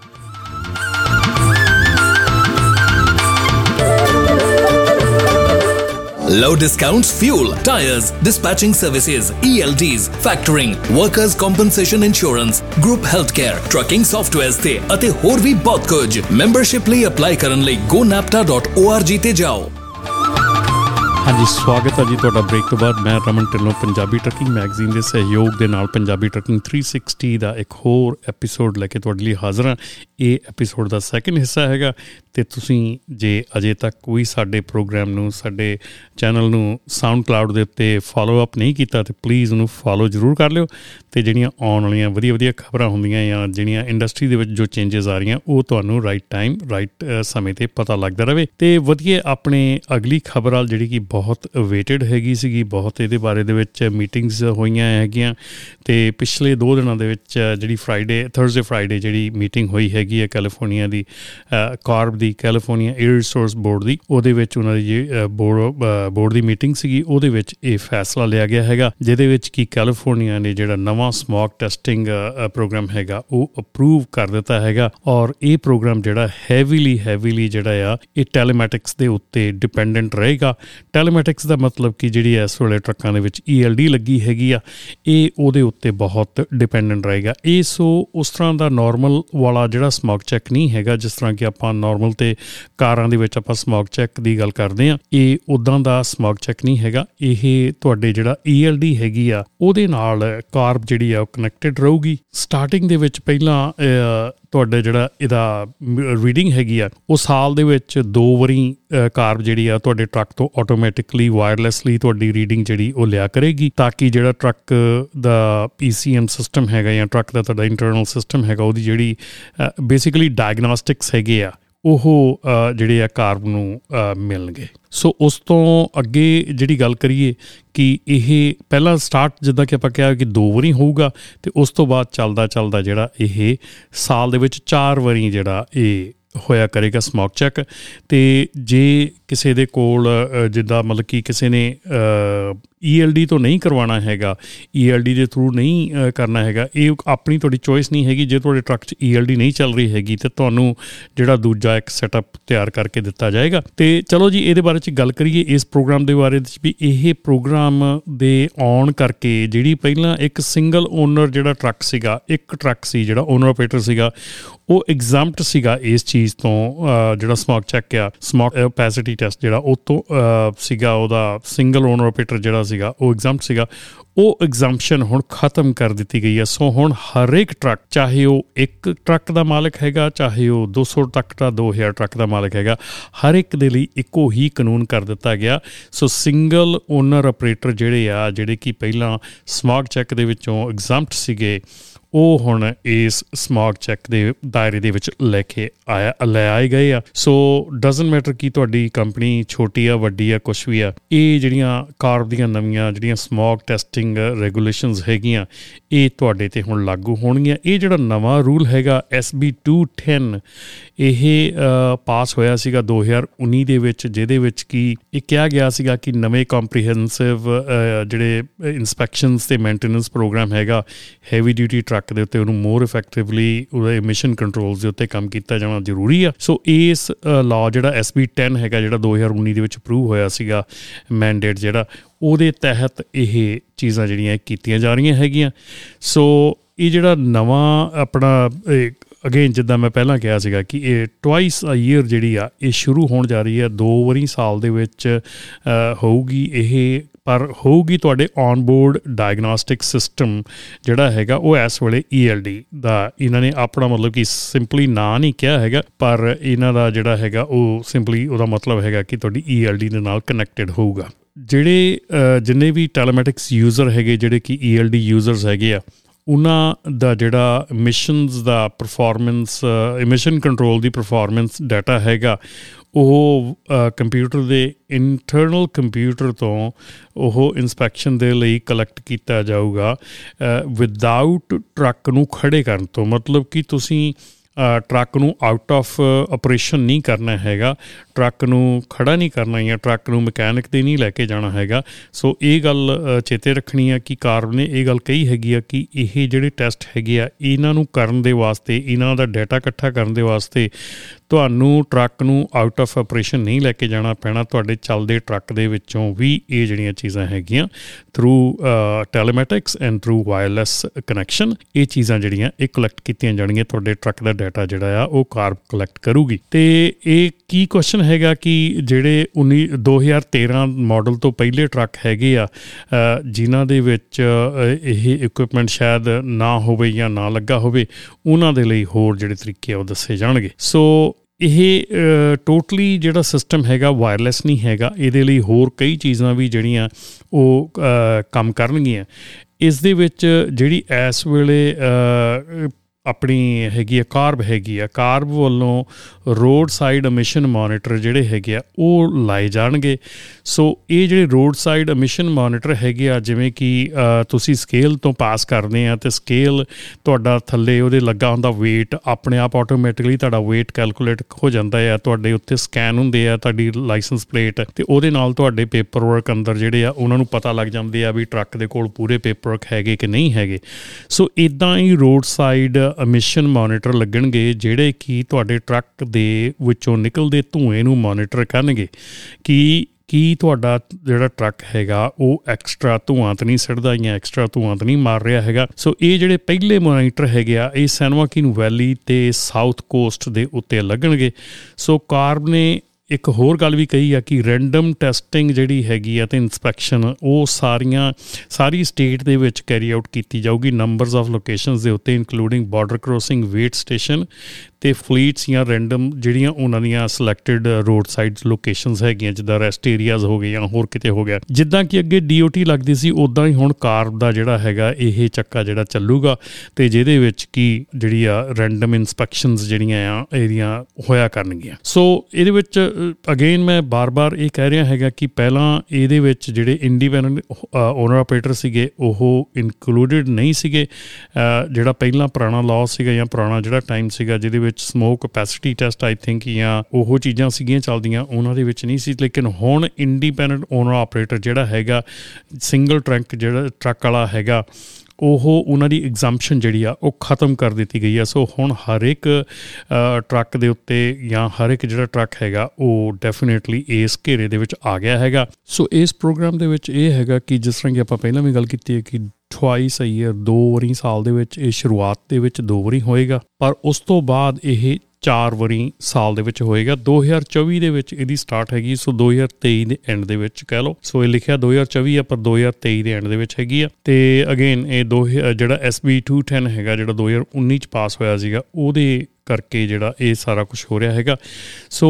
[SPEAKER 2] Low discounts, fuel, tires, dispatching services, ELDs, factoring, workers' compensation insurance, group healthcare, trucking softwares ਤੇ ਅਤੇ ਹੋਰ ਵੀ ਬਹੁਤ ਕੁਝ ਮੈਂਬਰਸ਼ਿਪ ਲਈ ਅਪਲਾਈ ਕਰਨ ਲਈ gonapta.org ਤੇ ਜਾਓ
[SPEAKER 1] ਹਾਂਜੀ ਸਵਾਗਤ ਹੈ ਜੀ ਤੁਹਾਡਾ ਬ੍ਰੇਕ ਤੋਂ ਬਾਅਦ ਮੈਂ ਰਮਨ ਢਿੱਲੋਂ ਪੰਜਾਬੀ ਟਰਕਿੰਗ ਮੈਗਜ਼ੀਨ ਦੇ ਸਹਿਯੋਗ ਦੇ ਨਾਲ ਪੰਜਾਬੀ ਟਰਕਿੰਗ 360 ਦਾ ਇੱਕ ਹੋਰ ਐਪੀਸੋਡ ਲੈ ਕੇ ਤੁਹਾਡੇ ਲਈ ਹਾਜ਼ਰ ਹਾਂ ਇਹ ਐਪੀਸੋਡ ਦਾ ਸੈਕੰਡ ਹਿੱਸਾ ਹੈਗਾ ਤੇ ਤੁਸੀਂ ਜੇ ਅਜੇ ਤੱਕ ਕੋਈ ਸਾਡੇ ਪ੍ਰੋਗਰਾਮ ਨੂੰ, ਸਾਡੇ ਚੈਨਲ ਨੂੰ ਸਾਊਂਡ ਕਲਾਉਡ ਦੇ ਉੱਤੇ ਫਾਲੋ ਅਪ ਨਹੀਂ ਕੀਤਾ, ਤੇ ਪਲੀਜ਼ ਉਹਨੂੰ ਫਾਲੋ ਜ਼ਰੂਰ ਕਰ ਲਿਓ। ਤੇ ਜਿਹੜੀਆਂ ਆਉਣ ਵਾਲੀਆਂ ਵਧੀਆ ਵਧੀਆ ਖਬਰਾਂ ਹੁੰਦੀਆਂ ਜਾਂ ਜਿਹੜੀਆਂ ਇੰਡਸਟਰੀ ਦੇ ਵਿੱਚ ਜੋ ਚੇਂਜਸ ਆ ਰਹੀਆਂ, ਉਹ ਤੁਹਾਨੂੰ ਰਾਈਟ ਟਾਈਮ ਰਾਈਟ ਸਮੇਂ ਤੇ ਪਤਾ ਲੱਗਦਾ ਰਹੇ ਤੇ ਵਧੀਆ ਆਪਣੇ ਅਗਲੀ ਖਬਰ ਵਾਲ, ਜਿਹੜੀ ਕਿ ਬਹੁਤ ਵੇਟਡ ਹੈਗੀ ਸੀਗੀ, ਬਹੁਤ ਇਹਦੇ ਬਾਰੇ ਦੇ ਵਿੱਚ ਮੀਟਿੰਗਸ ਹੋਈਆਂ ਹੈਗੀਆਂ। ਤੇ ਪਿਛਲੇ 2 ਦਿਨਾਂ ਦੇ ਵਿੱਚ ਜਿਹੜੀ ਫਰਾਈਡੇ ਥਰਸਡੇ ਫਰਾਈਡੇ ਜਿਹੜੀ ਮੀਟਿੰਗ ਹੋਈ ਹੈਗੀ ਹੈ ਕੈਲੀਫੋਰਨੀਆ ਦੀ ਕਾਰਬ ਦੀ ਕੈਲੀਫੋਰਨੀਆ 에ਅਰ ਰਿਸੋਰਸ ਬੋਰਡ ਦੀ, ਉਹਦੇ ਵਿੱਚ ਉਹਨਾਂ ਦੀ ਬੋਰਡ ਬੋਰਡ ਦੀ ਮੀਟਿੰਗ ਸੀਗੀ, ਉਹਦੇ ਵਿੱਚ ਇਹ ਫੈਸਲਾ ਲਿਆ ਗਿਆ ਹੈਗਾ, ਜਿਹਦੇ ਵਿੱਚ ਕੀ ਕੈਲੀਫੋਰਨੀਆ ਨੇ ਜਿਹੜਾ ਨਵਾਂ ਸਮੌਗ ਟੈਸਟਿੰਗ ਪ੍ਰੋਗਰਾਮ ਹੈਗਾ, ਉਹ ਅਪਰੂਵ ਕਰ ਦਿੱਤਾ ਹੈਗਾ ਔਰ ਇਹ ਪ੍ਰੋਗਰਾਮ ਜਿਹੜਾ ਹੈਵੀਲੀ ਹੈਵੀਲੀ ਜਿਹੜਾ ਆ, ਇਹ ਟੈਲੀਮੈਟਿਕਸ ਦੇ ਉੱਤੇ ਡਿਪੈਂਡੈਂਟ ਰਹੇਗਾ। ਟੈਲੀਮੈਟਿਕਸ ਦਾ ਮਤਲਬ ਕਿ ਜਿਹੜੀ ਇਸ ਵੇਲੇ ਟਰੱਕਾਂ ਦੇ ਵਿੱਚ ELD ਲੱਗੀ ਹੈਗੀ ਆ, ਇਹ ਉਹਦੇ ਉੱਤੇ ਬਹੁਤ ਡਿਪੈਂਡੈਂਟ ਰਹੇਗਾ। ਇਹ ਸੋ ਉਸ ਤਰ੍ਹਾਂ ਦਾ ਨਾਰਮਲ ਵਾਲਾ ਜਿਹੜਾ ਸਮੌਗ ਚੈੱਕ ਨਹੀਂ ਹੈਗਾ, ਜਿਸ ਤਰ੍ਹਾਂ ਕਿ ਆਪਾਂ ਨਾਰਮਲ ਤੇ ਕਾਰਾਂ ਦੇ ਵਿੱਚ ਆਪਾਂ ਸਮੌਗ ਚੈੱਕ ਦੀ ਗੱਲ ਕਰਦੇ ਆ ਇਹ ਉਦਾਂ ਦਾ ਸਮੌਗ ਚੈੱਕ ਨਹੀਂ ਹੈਗਾ। ਇਹ ਤੁਹਾਡੇ ਜਿਹੜਾ ELD ਹੈਗੀ ਆ, ਉਹਦੇ ਨਾਲ ਕਾਰ ਜਿਹੜੀ ਆ ਉਹ ਕਨੈਕਟਡ ਰਹੂਗੀ। ਸਟਾਰਟਿੰਗ ਦੇ ਵਿੱਚ ਪਹਿਲਾਂ ਤੁਹਾਡੇ ਜਿਹੜਾ ਇਹਦਾ ਰੀਡਿੰਗ ਹੈਗੀ ਆ, ਉਹ ਸਾਲ ਦੇ ਵਿੱਚ ਦੋ ਵਾਰੀ ਕਾਰ ਜਿਹੜੀ ਆ ਤੁਹਾਡੇ ਟਰੱਕ ਤੋਂ ਆਟੋਮੈਟਿਕਲੀ ਵਾਇਰਲੈਸਲੀ ਤੁਹਾਡੀ ਰੀਡਿੰਗ ਜਿਹੜੀ ਉਹ ਲਿਆ ਕਰੇਗੀ ਤਾਂ ਕਿ ਜਿਹੜਾ ਟਰੱਕ ਦਾ PCM ਸਿਸਟਮ ਹੈਗਾ ਜਾਂ ਟਰੱਕ ਦਾ ਤੁਹਾਡਾ ਇੰਟਰਨਲ ਸਿਸਟਮ ਹੈਗਾ, ਉਹਦੀ ਜਿਹੜੀ ਬੇਸਿਕਲੀ ਡਾਇਗਨੋਸਟਿਕਸ ਹੈਗੇ ਆ ਉਹ ਅ, ਜਿਹੜੇ ਆ ਕਾਰਬ ਨੂੰ ਅ, ਮਿਲਣਗੇ। ਸੋ ਉਸ ਤੋਂ ਅੱਗੇ ਜਿਹੜੀ ਗੱਲ ਕਰੀਏ ਕਿ ਇਹ ਪਹਿਲਾਂ ਸਟਾਰਟ ਜਿੱਦਾਂ ਕਿ ਆਪਾਂ ਕਿਹਾ ਕਿ ਦੋ ਵਾਰੀ ਹੋਊਗਾ ਤੇ ਉਸ ਤੋਂ ਬਾਅਦ ਚੱਲਦਾ ਚੱਲਦਾ ਜਿਹੜਾ ਇਹ ਸਾਲ ਦੇ ਵਿੱਚ ਚਾਰ ਵਾਰੀ ਜਿਹੜਾ ਇਹ ਹੋਇਆ ਕਰੇਗਾ ਸਮੋਕ ਚੈੱਕ ਤੇ ਜੇ ਕਿਸੇ ਦੇ ਕੋਲ ਅ, ਜਿੱਦਾਂ ਮਤਲਬ ਕਿ ਕਿਸੇ ਨੇ ਈਐਲਡੀ ਤੋਂ ਨਹੀਂ ਕਰਵਾਉਣਾ ਹੈਗਾ ਈਐਲਡੀ ਦੇ ਥਰੂ ਨਹੀਂ ਅ, ਕਰਨਾ ਹੈਗਾ ਇਹ ਆਪਣੀ ਤੁਹਾਡੀ ਚੋਇਸ ਨਹੀਂ ਹੈਗੀ ਜੇ ਤੁਹਾਡੇ ਟਰੱਕ 'ਚ ਈਐਲਡੀ ਨਹੀਂ ਚੱਲ ਰਹੀ ਹੈਗੀ ਤੇ ਤੁਹਾਨੂੰ ਜਿਹੜਾ ਦੂਜਾ ਇੱਕ ਸੈਟਅਪ ਤਿਆਰ ਕਰਕੇ ਦਿੱਤਾ ਜਾਏਗਾ। ਤੇ ਚਲੋ ਜੀ ਇਹਦੇ ਬਾਰੇ 'ਚ ਗੱਲ ਕਰੀਏ ਇਸ ਪ੍ਰੋਗਰਾਮ ਦੇ ਬਾਰੇ 'ਚ ਵੀ ਇਹ ਪ੍ਰੋਗਰਾਮ ਦੇ ਆਉਣ ਕਰਕੇ ਜਿਹੜੀ ਪਹਿਲਾਂ ਇੱਕ ਸਿੰਗਲ ਓਨਰ ਜਿਹੜਾ ਟਰੱਕ ਸੀਗਾ ਇੱਕ ਟਰੱਕ ਸੀ ਜਿਹੜਾ ਓਨਰ ਆਪਰੇਟਰ ਸੀਗਾ ਉਹ ਐਗਜ਼ੈਂਪਟ ਸੀਗਾ ਇਸ ਚੀਜ਼ ਤੋਂ ਅ, ਜਿਹੜਾ ਸਮੋਕ ਚੈੱਕ ਆ ਸਮੋਕ opacity ਟੈਸਟ ਜਿਹੜਾ ਉਹ ਤੋਂ ਅ, ਸੀਗਾ ਉਹਦਾ ਸਿੰਗਲ ਓਨਰ ਆਪਰੇਟਰ ਜਿਹੜਾ ਸੀਗਾ ਉਹ ਐਗਜ਼ੈਂਪਟ ਸੀਗਾ। ਉਹ ਐਗਜ਼ੈਂਪਸ਼ਨ ਹੁਣ ਖਤਮ ਕਰ ਦਿੱਤੀ ਗਈ ਹੈ ਸੋ ਹੁਣ ਹਰ ਇੱਕ ਟਰੱਕ ਚਾਹੇ ਉਹ ਇੱਕ ਟਰੱਕ ਦਾ ਮਾਲਕ ਹੈਗਾ ਚਾਹੇ ਉਹ 200 ਤੱਕ ਦਾ 2000 ਟਰੱਕ ਦਾ ਮਾਲਕ ਹੈਗਾ ਹਰ ਇੱਕ ਦੇ ਲਈ ਇੱਕੋ ਹੀ ਕਾਨੂੰਨ ਕਰ ਦਿੱਤਾ ਗਿਆ। ਸੋ ਸਿੰਗਲ ਓਨਰ ਆਪਰੇਟਰ ਜਿਹੜੇ ਆ ਜਿਹੜੇ ਕਿ ਪਹਿਲਾਂ ਸਮੋਕ ਚੈੱਕ ਦੇ ਵਿੱਚੋਂ ਐਗਜ਼ੈਂਪਟ ਸੀਗੇ ਉਹ ਹੁਣ ਇਸ ਸਮੋਕ ਚੈੱਕ ਦੇ ਦਾਇਰੇ ਦੇ ਵਿੱਚ ਲੈ ਕੇ ਆਇਆ, ਲੈ ਆਏ ਗਏ ਆ। ਸੋ ਡਸਨਟ ਮੈਟਰ ਕਿ ਤੁਹਾਡੀ ਕੰਪਨੀ ਛੋਟੀ ਆ, ਵੱਡੀ ਆ ਕੁਝ ਵੀ ਆ, ਇਹ ਜਿਹੜੀਆਂ ਕਾਰਬ ਦੀਆਂ ਨਵੀਆਂ ਜਿਹੜੀਆਂ ਸਮੋਕ ਟੈਸਟਿੰਗ ਰੈਗੂਲੇਸ਼ਨਸ ਹੈਗੀਆਂ, ਇਹ ਤੁਹਾਡੇ ਤੇ ਹੁਣ ਲਾਗੂ ਹੋਣਗੀਆਂ। ਇਹ ਜਿਹੜਾ ਨਵਾਂ ਰੂਲ ਹੈਗਾ SB 210 ਇਹ ਪਾਸ ਹੋਇਆ ਸੀਗਾ 2019 ਦੇ ਵਿੱਚ, ਜਿਹਦੇ ਵਿੱਚ ਕੀ ਇਹ ਕਿਹਾ ਗਿਆ ਸੀਗਾ ਕਿ ਨਵੇਂ ਕੰਪਰੀਹੈਂਸਿਵ ਜਿਹੜੇ ਇਨਸਪੈਕਸ਼ਨਸ ਤੇ ਮੇਨਟੇਨੈਂਸ ਪ੍ਰੋਗਰਾਮ ਹੈਗਾ ਹੈਵੀ ਡਿਊਟੀ ਟਰੱਕ ਦੇ ਉੱਤੇ ਉਹਨੂੰ ਮੋਰ ਇਫੈਕਟਿਵਲੀ ਉਹਦੇ ਐਮਿਸ਼ਨ ਕੰਟਰੋਲਸ ਦੇ ਉੱਤੇ ਕੰਮ ਕੀਤਾ ਜਾਣਾ ਜ਼ਰੂਰੀ ਆ। ਸੋ ਇਸ ਲਾਅ ਜਿਹੜਾ SB 10 ਹੈਗਾ ਜਿਹੜਾ 2019 ਦੇ ਵਿੱਚ ਅਪਰੂਵ ਹੋਇਆ ਸੀਗਾ ਮੈਂਡੇਟ ਜਿਹੜਾ ਉਹਦੇ ਤਹਿਤ ਇਹ ਚੀਜ਼ਾਂ ਜਿਹੜੀਆਂ ਇਹ ਕੀਤੀਆਂ ਜਾ ਰਹੀਆਂ ਹੈਗੀਆਂ। ਸੋ ਇਹ ਜਿਹੜਾ ਨਵਾਂ ਆਪਣਾ ਅਗੇਨ ਜਿੱਦਾਂ ਮੈਂ ਪਹਿਲਾਂ ਕਿਹਾ ਸੀਗਾ ਕਿ ਇਹ ਟਵਾਈਸ ਅ ਈਅਰ ਜਿਹੜੀ ਆ ਇਹ ਸ਼ੁਰੂ ਹੋਣ ਜਾ ਰਹੀ ਹੈ ਦੋ ਵਾਰੀ ਸਾਲ ਦੇ ਵਿੱਚ ਅ, ਹੋਊਗੀ ਇਹ ਪਰ ਹੋਊਗੀ ਤੁਹਾਡੇ ਔਨਬੋਰਡ ਡਾਇਗਨੋਸਟਿਕ ਸਿਸਟਮ ਜਿਹੜਾ ਹੈਗਾ ਉਹ ਇਸ ਵੇਲੇ ELD ਦਾ। ਇਹਨਾਂ ਨੇ ਆਪਣਾ ਮਤਲਬ ਕਿ ਸਿੰਪਲੀ ਨਾਂ ਨਹੀਂ ਕਿਹਾ ਹੈਗਾ ਪਰ ਇਹਨਾਂ ਦਾ ਜਿਹੜਾ ਹੈਗਾ ਉਹ ਸਿੰਪਲੀ ਉਹਦਾ ਮਤਲਬ ਹੈਗਾ ਕਿ ਤੁਹਾਡੀ ELD ਦੇ ਨਾਲ ਕਨੈਕਟਡ ਹੋਊਗਾ। ਜਿਹੜੇ ਅ, ਜਿੰਨੇ ਵੀ ਟੈਲੀਮੈਟਿਕਸ ਯੂਜ਼ਰ ਹੈਗੇ ਜਿਹੜੇ ਕਿ ELD ਯੂਜ਼ਰਸ ਹੈਗੇ ਆ ਉਹਨਾਂ ਦਾ ਜਿਹੜਾ ਮਿਸ਼ਨਸ ਦਾ ਪਰਫਾਰਮੈਂਸ ਐਮਿਸ਼ਨ ਕੰਟਰੋਲ ਦੀ ਪਰਫਾਰਮੈਂਸ ਡਾਟਾ ਹੈਗਾ ਉਹ ਕੰਪਿਊਟਰ ਦੇ ਇੰਟਰਨਲ ਕੰਪਿਊਟਰ ਤੋਂ ਉਹ ਇਨਸਪੈਕਸ਼ਨ ਦੇ ਲਈ ਕਲੈਕਟ ਕੀਤਾ ਜਾਊਗਾ ਵਿਦਆਊਟ ਟਰੱਕ ਨੂੰ ਖੜੇ ਕਰਨ ਤੋਂ। ਮਤਲਬ ਕਿ ਤੁਸੀਂ ਅ, ਟਰੱਕ ਨੂੰ ਆਊਟ ਆਫ ਆਪਰੇਸ਼ਨ ਨਹੀਂ ਕਰਨਾ ਹੈਗਾ। ਟਰੱਕ ਨੂੰ ਖੜਾ ਨਹੀਂ ਕਰਨਾ ਜਾਂ ਟਰੱਕ ਨੂੰ ਮਕੈਨਿਕ ਤੇ ਨਹੀਂ ਲੈ ਕੇ ਜਾਣਾ ਹੈਗਾ। ਸੋ ਇਹ ਗੱਲ ਅ, ਚੇਤੇ ਰੱਖਣੀ ਆ ਕਿ ਕਾਰਬ ਨੇ ਇਹ ਗੱਲ ਕਹੀ ਹੈਗੀ ਆ ਕਿ ਇਹ ਜਿਹੜੇ ਟੈਸਟ ਹੈਗੇ ਆ ਇਹਨਾਂ ਨੂੰ ਕਰਨ ਦੇ ਵਾਸਤੇ ਇਹਨਾਂ ਦਾ ਡਾਟਾ ਇਕੱਠਾ ਕਰਨ ਦੇ ਵਾਸਤੇ ਤੁਹਾਨੂੰ ਟਰੱਕ ਨੂੰ ਆਊਟ ਆਫ ਆਪਰੇਸ਼ਨ ਨਹੀਂ ਲੈ ਕੇ ਜਾਣਾ ਪੈਣਾ, ਤੁਹਾਡੇ ਚੱਲਦੇ ਟਰੱਕ ਦੇ ਵਿੱਚੋਂ ਵੀ ਇਹ ਜਿਹੜੀਆਂ ਚੀਜ਼ਾਂ ਹੈਗੀਆਂ through telematics and through wireless connection ਇਹ ਚੀਜ਼ਾਂ ਜਿਹੜੀਆਂ ਇਹ ਕਲੈਕਟ ਕੀਤੀਆਂ ਜਾਣਗੀਆਂ, ਤੁਹਾਡੇ ਟਰੱਕ ਦਾ ਡਾਟਾ ਜਿਹੜਾ ਆ, ਉਹ ਕਾਰਬ ਕਲੈਕਟ ਕਰੂਗੀ। ਤੇ ਇਹ ਕੀ ਕੁਐਸਚਨ ਹੈਗਾ ਕਿ ਜਿਹੜੇ 19 2013 ਮਾਡਲ ਤੋਂ ਪਹਿਲੇ ਟਰੱਕ ਹੈਗੇ ਆ ਅ, ਜਿਨ੍ਹਾਂ ਦੇ ਵਿੱਚ ਅ, ਇਹ ਇਕਵਿਪਮੈਂਟ ਸ਼ਾਇਦ ਨਾ ਹੋਵੇ ਜਾਂ ਨਾ ਲੱਗਾ ਹੋਵੇ ਉਹਨਾਂ ਦੇ ਲਈ ਹੋਰ ਜਿਹੜੇ ਤਰੀਕੇ ਆ ਉਹ ਦੱਸੇ ਜਾਣਗੇ। ਸੋ ਇਹ ਟੋਟਲੀ ਜਿਹੜਾ ਸਿਸਟਮ ਹੈਗਾ ਵਾਇਰਲੈਸ ਨਹੀਂ ਹੈਗਾ ਇਹਦੇ ਲਈ ਹੋਰ ਕਈ ਚੀਜ਼ਾਂ ਵੀ ਜਿਹੜੀਆਂ ਉਹ ਅ, ਕੰਮ ਕਰਨਗੀਆਂ। ਇਸ ਦੇ ਵਿੱਚ ਜਿਹੜੀ ਇਸ ਵੇਲੇ ਅ, ਆਪਣੀ ਹੈਗੀ ਆ ਕਾਰਬ ਹੈਗੀ ਆ ਕਾਰਬ ਵੱਲੋਂ ਰੋਡ ਸਾਈਡ ਐਮਿਸ਼ਨ ਮੋਨੀਟਰ ਜਿਹੜੇ ਹੈਗੇ ਆ ਉਹ ਲਾਏ ਜਾਣਗੇ। ਸੋ ਇਹ ਜਿਹੜੇ ਰੋਡ ਸਾਈਡ ਐਮਿਸ਼ਨ ਮੋਨੀਟਰ ਹੈਗੇ ਆ ਜਿਵੇਂ ਕਿ ਅ, ਤੁਸੀਂ ਸਕੇਲ ਤੋਂ ਪਾਸ ਕਰਦੇ ਆ ਤੇ ਸਕੇਲ ਤੁਹਾਡਾ ਥੱਲੇ ਉਹਦੇ ਲੱਗਾ ਹੁੰਦਾ weight ਆਪਣੇ ਆਪ ਆਟੋਮੈਟਿਕਲੀ ਤੁਹਾਡਾ weight ਕੈਲਕੂਲੇਟ ਹੋ ਜਾਂਦਾ ਹੈ ਤੁਹਾਡੇ ਉੱਤੇ ਸਕੈਨ ਹੁੰਦੇ ਆ ਤੁਹਾਡੀ ਲਾਇਸੈਂਸ ਪਲੇਟ ਤੇ ਉਹਦੇ ਨਾਲ ਤੁਹਾਡੇ ਪੇਪਰ ਵਰਕ ਅੰਦਰ ਜਿਹੜੇ ਆ ਉਹਨਾਂ ਨੂੰ ਪਤਾ ਲੱਗ ਜਾਂਦੇ ਆ ਵੀ ਟਰੱਕ ਦੇ ਕੋਲ ਪੂਰੇ ਪੇਪਰ ਵਰਕ ਹੈਗੇ ਕਿ ਨਹੀਂ ਹੈਗੇ। ਸੋ ਇਦਾਂ ਹੀ ਰੋਡ ਸਾਈਡ ਐਮਿਸ਼ਨ ਮੋਨੀਟਰ ਲੱਗਣਗੇ, ਜਿਹੜੇ ਕਿ ਤੁਹਾਡੇ ਟਰੱਕ ਦੇ ਵਿੱਚੋਂ ਨਿਕਲਦੇ ਧੂਏ ਨੂੰ ਮੋਨੀਟਰ ਕਰਨਗੇ। ਕਿ, ਕੀ ਤੁਹਾਡਾ ਜਿਹੜਾ ਟਰੱਕ ਹੈਗਾ, ਉਹ ਐਕਸਟਰਾ ਧੂਆਂ ਤਾਂ ਨਹੀਂ ਸਿੱਟਦਾ ਜਾਂ ਐਕਸਟਰਾ ਧੂਆਂ ਤਾਂ ਨਹੀਂ ਮਾਰ ਰਿਹਾ ਹੈਗਾ? ਸੋ ਇਹ ਜਿਹੜੇ ਪਹਿਲੇ ਮੋਨੀਟਰ ਹੈਗੇ ਆ, ਇਹ ਸੈਨਵਾਕਿਨ ਵੈਲੀ ਤੇ ਸਾਊਥ ਕੋਸਟ ਦੇ ਉੱਤੇ ਲੱਗਣਗੇ। ਸੋ ਕਾਰਬ ਨੇ ਇੱਕ ਹੋਰ ਗੱਲ ਵੀ ਕਹੀ ਆ ਕਿ ਰੈਂਡਮ ਟੈਸਟਿੰਗ ਜਿਹੜੀ ਹੈਗੀ ਆ ਤੇ ਇਨਸਪੈਕਸ਼ਨ ਉਹ ਸਾਰੀਆਂ, ਸਾਰੀ ਸਟੇਟ ਦੇ ਵਿੱਚ ਕੈਰੀ ਆਊਟ ਕੀਤੀ ਜਾਊਗੀ। ਨੰਬਰਸ ਆਫ ਲੋਕੇਸ਼ਨਸ ਦੇ ਉੱਤੇ including border crossing weight station ਤੇ ਫਲੀਟਸ ਜਾਂ ਰੈਂਡਮ ਜਿਹੜੀਆਂ ਉਹਨਾਂ ਦੀਆਂ ਸਿਲੈਕਟਡ ਰੋਡ ਸਾਈਡਸ ਲੋਕੇਸ਼ਨਸ ਹੈਗੀਆਂ, ਜਿੱਦਾਂ ਰੈਸਟ ਏਰੀਆਜ਼ ਹੋ ਗਏ ਜਾਂ ਹੋਰ ਕਿਤੇ ਹੋ ਗਿਆ, ਜਿੱਦਾਂ ਕਿ ਅੱਗੇ ਡੀਓਟੀ ਲੱਗਦੀ ਸੀ ਉਦਾਂ ਹੀ ਹੁਣ ਕਾਰ ਦਾ ਜਿਹੜਾ ਹੈਗਾ ਇਹ ਚੱਕਾ ਜਿਹੜਾ ਚੱਲੂਗਾ ਤੇ ਜਿਹਦੇ ਵਿੱਚ ਕੀ ਜਿਹੜੀ ਆ ਰੈਂਡਮ ਇਨਸਪੈਕਸ਼ਨਸ ਜਿਹੜੀਆਂ ਆ, ਇਹਦੀਆਂ ਹੋਇਆ ਕਰਨਗੀਆਂ। ਸੋ ਇਹਦੇ ਵਿੱਚ ਅਗੇਨ ਮੈਂ ਬਾਰ-ਬਾਰ ਇਹ ਕਹਿ ਰਿਹਾ ਹੈਗਾ ਕਿ ਪਹਿਲਾਂ ਇਹਦੇ ਵਿੱਚ ਜਿਹੜੇ ਇੰਡੀਪੈਂਡੈਂਟ ਓਨਰ ਆਪਰੇਟਰ ਸੀਗੇ, ਉਹ ਇਨਕਲੂਡਡ ਨਹੀਂ ਸੀਗੇ। ਜਿਹੜਾ ਪਹਿਲਾਂ ਪੁਰਾਣਾ ਲਾਅ ਸੀਗਾ ਜਾਂ ਪੁਰਾਣਾ ਜਿਹੜਾ ਟਾਈਮ ਸੀਗਾ, ਜਿਹਦੇ ਵਿੱਚ smoke capacity test I think ਜਾਂ ਉਹ ਚੀਜ਼ਾਂ ਸੀਗੀਆਂ, ਚੱਲਦੀਆਂ, ਉਹਨਾਂ ਦੇ ਵਿੱਚ ਨਹੀਂ ਸੀ। ਲੇਕਿਨ ਹੁਣ ਇੰਡੀਪੈਂਡੈਂਟ ਓਨਰ ਆਪਰੇਟਰ ਜਿਹੜਾ ਹੈਗਾ ਸਿੰਗਲ ਟਰੰਕ ਜਿਹੜਾ ਟਰੱਕ ਵਾਲਾ ਹੈਗਾ, ਉਹ ਉਹਨਾਂ ਦੀ ਐਗਜ਼ੈਂਪਸ਼ਨ ਜਿਹੜੀ ਆ, ਉਹ ਖਤਮ ਕਰ ਦਿੱਤੀ ਗਈ ਆ। ਸੋ ਹੁਣ ਹਰ ਇੱਕ ਟਰੱਕ ਦੇ ਉੱਤੇ ਜਾਂ ਹਰ ਇੱਕ ਜਿਹੜਾ ਟਰੱਕ ਹੈਗਾ, ਉਹ ਡੈਫੀਨਿਟਲੀ ਇਸ ਘੇਰੇ ਦੇ ਵਿੱਚ ਆ ਗਿਆ ਹੈਗਾ। ਸੋ ਇਸ ਪ੍ਰੋਗਰਾਮ ਦੇ ਵਿੱਚ ਇਹ ਹੈਗਾ ਕਿ ਜਿਸ ਤਰ੍ਹਾਂ ਕਿ ਆਪਾਂ ਪਹਿਲਾਂ ਵੀ ਗੱਲ ਕੀਤੀ ਹੈ ਕਿ ਟਵਾਈਸ ਅ ਈਅਰ ਦੋ ਵਾਰੀ ਸਾਲ ਦੇ ਵਿੱਚ, ਇਹ ਸ਼ੁਰੂਆਤ ਦੇ ਵਿੱਚ ਦੋ ਵਾਰੀ ਹੋਏਗਾ, ਪਰ ਉਸ ਤੋਂ ਬਾਅਦ ਇਹ ਚਾਰ ਵਾਰੀ ਸਾਲ ਦੇ ਵਿੱਚ ਹੋਏਗਾ। 2024 ਦੇ ਵਿੱਚ ਇਹਦੀ ਸਟਾਰਟ ਹੈਗੀ, ਸੋ 2023 ਦੇ ਐਂਡ ਦੇ ਵਿੱਚ ਕਹਿ ਲਓ। ਸੋ ਇਹ ਲਿਖਿਆ 2024 ਆ ਪਰ 2023 ਦੇ ਐਂਡ ਦੇ ਵਿੱਚ ਹੈਗੀ ਆ। ਤੇ ਅਗੇਨ ਇਹ ਦੋ ਜਿਹੜਾ SB 210 ਹੈਗਾ, ਜਿਹੜਾ 2019 ਚ ਪਾਸ ਹੋਇਆ ਸੀਗਾ, ਉਹਦੇ ਕਰਕੇ ਜਿਹੜਾ ਇਹ ਸਾਰਾ ਕੁਝ ਹੋ ਰਿਹਾ ਹੈਗਾ। ਸੋ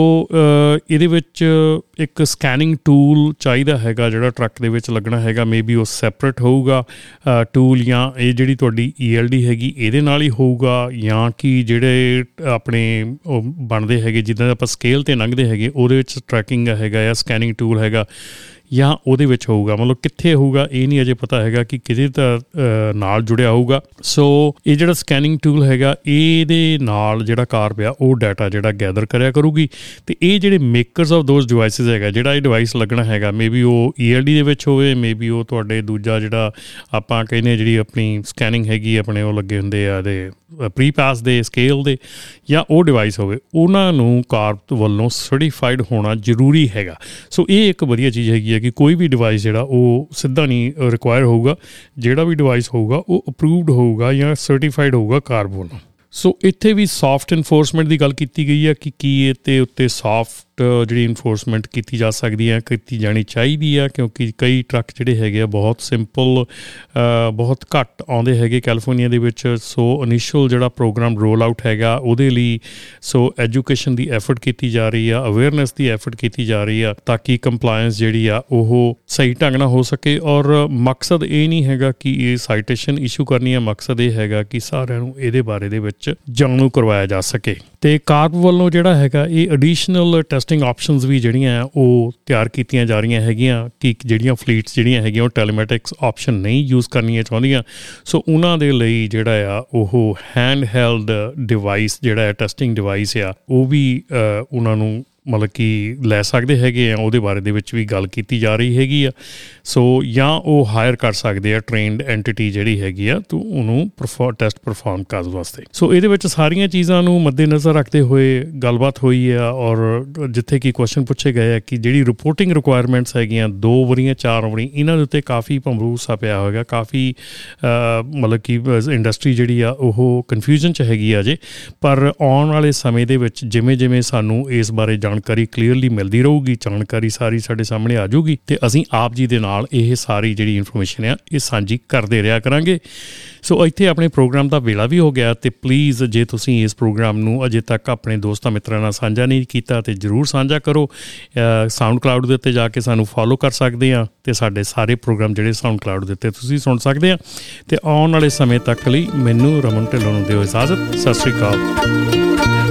[SPEAKER 1] ਇਹਦੇ ਵਿੱਚ ਇੱਕ ਸਕੈਨਿੰਗ ਟੂਲ ਚਾਹੀਦਾ ਹੈਗਾ, ਜਿਹੜਾ ਟਰੱਕ ਦੇ ਵਿੱਚ ਲੱਗਣਾ ਹੈਗਾ। ਮੇਬੀ ਉਹ ਸੈਪਰੇਟ ਹੋਊਗਾ ਟੂਲ ਜਾਂ ਇਹ ਜਿਹੜੀ ਤੁਹਾਡੀ ELD ਹੈਗੀ, ਇਹਦੇ ਨਾਲ ਹੀ ਹੋਊਗਾ, ਜਾਂ ਕਿ ਜਿਹੜੇ ਆਪਣੇ ਬਣਦੇ ਹੈਗੇ, ਜਿੱਦਾਂ ਆਪਾਂ ਸਕੇਲ ਤੇ ਲੰਘਦੇ ਹੈਗੇ, ਉਹਦੇ ਵਿੱਚ ਟਰੈਕਿੰਗ ਹੈਗਾ ਜਾਂ ਸਕੈਨਿੰਗ ਟੂਲ ਹੈਗਾ। ਜਾਂ ਉਹਦੇ ਵਿੱਚ ਹੋਊਗਾ? ਮਤਲਬ ਕਿੱਥੇ ਹੋਊਗਾ? ਇਹ ਨਹੀਂ ਅਜੇ ਪਤਾ ਹੈਗਾ ਕਿ ਕਿਹਦੇ ਦਾ ਨਾਲ ਜੁੜਿਆ ਹੋਊਗਾ। ਸੋ ਇਹ ਜਿਹੜਾ ਸਕੈਨਿੰਗ ਟੂਲ ਹੈਗਾ, ਇਹਦੇ ਨਾਲ ਜਿਹੜਾ ਕਾਰ ਪਿਆ, ਉਹ ਡਾਟਾ ਜਿਹੜਾ ਗੈਦਰ ਕਰਿਆ ਕਰੂਗੀ। ਤੇ ਇਹ ਜਿਹੜੇ ਮੇਕਰਸ ਆਫ ਦੋਸ ਡਿਵਾਈਸਸ ਹੈਗਾ, ਜਿਹੜਾ ਇਹ ਡਿਵਾਈਸ ਲੱਗਣਾ ਹੈਗਾ ਮੇਬੀ ਉਹ ELD ਦੇ ਵਿੱਚ ਹੋਵੇ ਮੇਬੀ ਉਹ ਤੁਹਾਡੇ ਦੂਜਾ ਜਿਹੜਾ ਆਪਾਂ ਕਹਿੰਦੇ ਜਿਹੜੀ ਆਪਣੀ ਸਕੈਨਿੰਗ ਹੈਗੀ, ਆਪਣੇ ਉਹ ਲੱਗੇ ਹੁੰਦੇ ਆ ਦੇ ਪ੍ਰੀ ਪਾਸ ਦੇ ਸਕੇਲ ਦੇ, ਜਾਂ ਉਹ ਡਿਵਾਈਸ ਹੋਵੇ, ਉਹਨਾਂ ਨੂੰ ਕਾਰ ਵੱਲੋਂ ਸਰਟੀਫਾਈਡ ਹੋਣਾ ਜ਼ਰੂਰੀ ਹੈਗਾ। ਸੋ ਇਹ ਇੱਕ ਵਧੀਆ ਚੀਜ਼ ਹੈਗੀ ਹੈ ਕਿ ਕੋਈ ਵੀ ਡਿਵਾਈਸ ਜਿਹੜਾ ਉਹ ਸਿੱਧਾ ਨਹੀਂ ਰਿਕੁਆਇਰ ਹੋਊਗਾ। ਜਿਹੜਾ ਵੀ ਡਿਵਾਈਸ ਹੋਊਗਾ, ਉਹ ਅਪਰੂਵਡ ਹੋਊਗਾ ਜਾਂ ਸਰਟੀਫਾਈਡ ਹੋਊਗਾ ਕਾਰ ਵੱਲੋਂ ਸੋ ਇੱਥੇ ਵੀ ਸੌਫਟ ਇਨਫੋਰਸਮੈਂਟ ਦੀ ਗੱਲ ਕੀਤੀ ਗਈ ਹੈ ਕਿ ਕੀ ਇਹ ਤੇ ਉੱਤੇ ਸੌਫਟ ਜਿਹੜੀ ਇਨਫੋਰਸਮੈਂਟ ਕੀਤੀ ਜਾ ਸਕਦੀ ਹੈ, ਕੀਤੀ ਜਾਣੀ ਚਾਹੀਦੀ ਹੈ, ਕਿਉਂਕਿ ਕਈ ਟਰੱਕ ਜਿਹੜੇ ਹੈਗੇ ਆ, ਬਹੁਤ ਸਿੰਪਲ ਬਹੁਤ ਘੱਟ ਆਉਂਦੇ ਹੈਗੇ ਕੈਲੀਫੋਰਨੀਆ ਦੇ ਵਿੱਚ। ਸੋ ਇਨੀਸ਼ੀਅਲ ਜਿਹੜਾ ਪ੍ਰੋਗਰਾਮ ਰੋਲ ਆਊਟ ਹੈਗਾ, ਉਹਦੇ ਲਈ ਸੋ ਐਜੂਕੇਸ਼ਨ ਦੀ ਐਫਰਟ ਕੀਤੀ ਜਾ ਰਹੀ ਆ ਅਵੇਅਰਨੈਸ ਦੀ ਐਫਰਟ ਕੀਤੀ ਜਾ ਰਹੀ ਆ, ਤਾਂ ਕਿ ਕੰਪਲਾਈਂਸ ਜਿਹੜੀ ਆ, ਉਹ ਸਹੀ ਢੰਗ ਨਾਲ ਹੋ ਸਕੇ। ਔਰ ਮਕਸਦ ਇਹ ਨਹੀਂ ਹੈਗਾ ਕਿ ਇਹ ਸਾਈਟੇਸ਼ਨ ਇਸ਼ੂ ਕਰਨੀ ਹੈ ਮਕਸਦ ਇਹ ਹੈਗਾ ਕਿ ਸਾਰਿਆਂ ਨੂੰ ਇਹਦੇ ਬਾਰੇ ਦੇ ਵਿੱਚ ਜਾਣੂ ਕਰਵਾਇਆ ਜਾ ਸਕੇ। ਤੇ ਕਾਰਪ ਵੱਲੋਂ ਜਿਹੜਾ ਹੈਗਾ, ਇਹ ਐਡੀਸ਼ਨਲ ਟੈਸਟਿੰਗ ਆਪਸ਼ਨਸ ਵੀ ਜਿਹੜੀਆਂ ਆ ਉਹ ਤਿਆਰ ਕੀਤੀਆਂ ਜਾ ਰਹੀਆਂ ਹੈਗੀਆਂ, ਕਿ ਜਿਹੜੀਆਂ ਫਲੀਟਸ ਜਿਹੜੀਆਂ ਹੈਗੀਆਂ, ਉਹ ਟੈਲੀਮੈਟਿਕਸ ਆਪਸ਼ਨ ਨਹੀਂ ਯੂਜ਼ ਕਰਨੀਆਂ ਚਾਹੁੰਦੀਆਂ। ਸੋ ਉਹਨਾਂ ਦੇ ਲਈ ਜਿਹੜਾ ਆ, ਉਹ ਹੈਂਡ ਹੈਲਡ ਡਿਵਾਈਸ ਜਿਹੜਾ ਹੈ ਟੈਸਟਿੰਗ ਡਿਵਾਈਸ ਆ, ਉਹ ਵੀ ਉਹਨਾਂ ਨੂੰ ਮਤਲਬ ਕਿ ਲੈ ਸਕਦੇ ਹੈਗੇ ਆ, ਉਹਦੇ ਬਾਰੇ ਦੇ ਵਿੱਚ ਵੀ ਗੱਲ ਕੀਤੀ ਜਾ ਰਹੀ ਹੈਗੀ ਆ। ਸੋ, ਜਾਂ ਉਹ ਹਾਇਰ ਕਰ ਸਕਦੇ ਆ ਟ੍ਰੇਨਡ ਐਂਟੀਟੀ ਜਿਹੜੀ ਹੈਗੀ ਆ, ਤੂੰ ਉਹਨੂੰ ਪਰਫਾਰਮ ਟੈਸਟ ਪਰਫਾਰਮ ਕਰਨ ਵਾਸਤੇ। ਸੋ, ਇਹਦੇ ਵਿੱਚ ਸਾਰੀਆਂ ਚੀਜ਼ਾਂ ਨੂੰ ਮੱਦੇਨਜ਼ਰ ਰੱਖਦੇ ਹੋਏ ਗੱਲਬਾਤ ਹੋਈ ਆ, ਔਰ ਜਿੱਥੇ ਕੀ ਕੁਐਸਚਨ ਪੁੱਛੇ ਗਏ ਆ ਕਿ ਜਿਹੜੀ ਰਿਪੋਰਟਿੰਗ ਰਿਕੁਆਇਰਮੈਂਟਸ ਹੈਗੀਆਂ, ਦੋ ਵਾਰੀਆਂ, ਚਾਰ ਵਾਰੀ ਇਹਨਾਂ ਦੇ ਉੱਤੇ ਕਾਫੀ ਭੰਬਰੂਸਾ ਪਿਆ ਹੋਵੇਗਾ ਕਾਫੀ ਮਤਲਬ ਕਿ ਇੰਡਸਟਰੀ ਜਿਹੜੀ ਆ, ਉਹ ਕਨਫਿਊਜ਼ਨ ਚ ਹੈਗੀ ਆ ਜੇ ਪਰ ਆਉਣ ਵਾਲੇ ਸਮੇਂ ਦੇ ਵਿੱਚ ਜਿਵੇਂ ਜਿਵੇਂ ਸਾਨੂੰ ਇਸ ਬਾਰੇ ਜਾਣਕਾਰੀ ਕਲੀਅਰਲੀ ਮਿਲਦੀ ਰਹੂਗੀ, ਜਾਣਕਾਰੀ ਸਾਰੀ ਸਾਡੇ ਸਾਹਮਣੇ ਆ ਜਾਊਗੀ ਤੇ ਅਸੀਂ ਆਪ ਜੀ ਦੇ ਨਾਲ ਇਹ ਸਾਰੀ ਜਿਹੜੀ ਇਨਫੋਰਮੇਸ਼ਨ ਆ, ਇਹ ਸਾਂਝੀ ਕਰਦੇ ਰਿਹਾ ਕਰਾਂਗੇ। ਸੋ ਇੱਥੇ ਆਪਣੇ ਪ੍ਰੋਗਰਾਮ ਦਾ ਵੇਲਾ ਵੀ ਹੋ ਗਿਆ ਤੇ ਪਲੀਜ਼ ਜੇ ਤੁਸੀਂ ਇਸ ਪ੍ਰੋਗਰਾਮ ਨੂੰ ਅਜੇ ਤੱਕ ਆਪਣੇ ਦੋਸਤਾਂ ਮਿੱਤਰਾਂ ਨਾਲ ਸਾਂਝਾ ਨਹੀਂ ਕੀਤਾ ਤੇ ਜਰੂਰ ਸਾਂਝਾ ਕਰੋ। ਸਾਊਂਡ ਕਲਾਉਡ ਦੇ ਉੱਤੇ ਜਾ ਕੇ ਸਾਨੂੰ ਫੋਲੋ ਕਰ ਸਕਦੇ ਆ ਤੇ ਸਾਡੇ ਸਾਰੇ ਪ੍ਰੋਗਰਾਮ ਜਿਹੜੇ ਸਾਊਂਡ ਕਲਾਉਡ ਦੇ ਉੱਤੇ ਤੁਸੀਂ ਸੁਣ ਸਕਦੇ ਆ। ਤੇ ਆਉਣ ਵਾਲੇ ਸਮੇਂ ਤੱਕ ਲਈ ਮੈਨੂੰ ਰਮਨ ਢਿੱਲੋਂ ਨੂੰ ਦਿਓ ਇਜਾਜ਼ਤ। ਸਤਿ ਸ੍ਰੀ ਅਕਾਲ।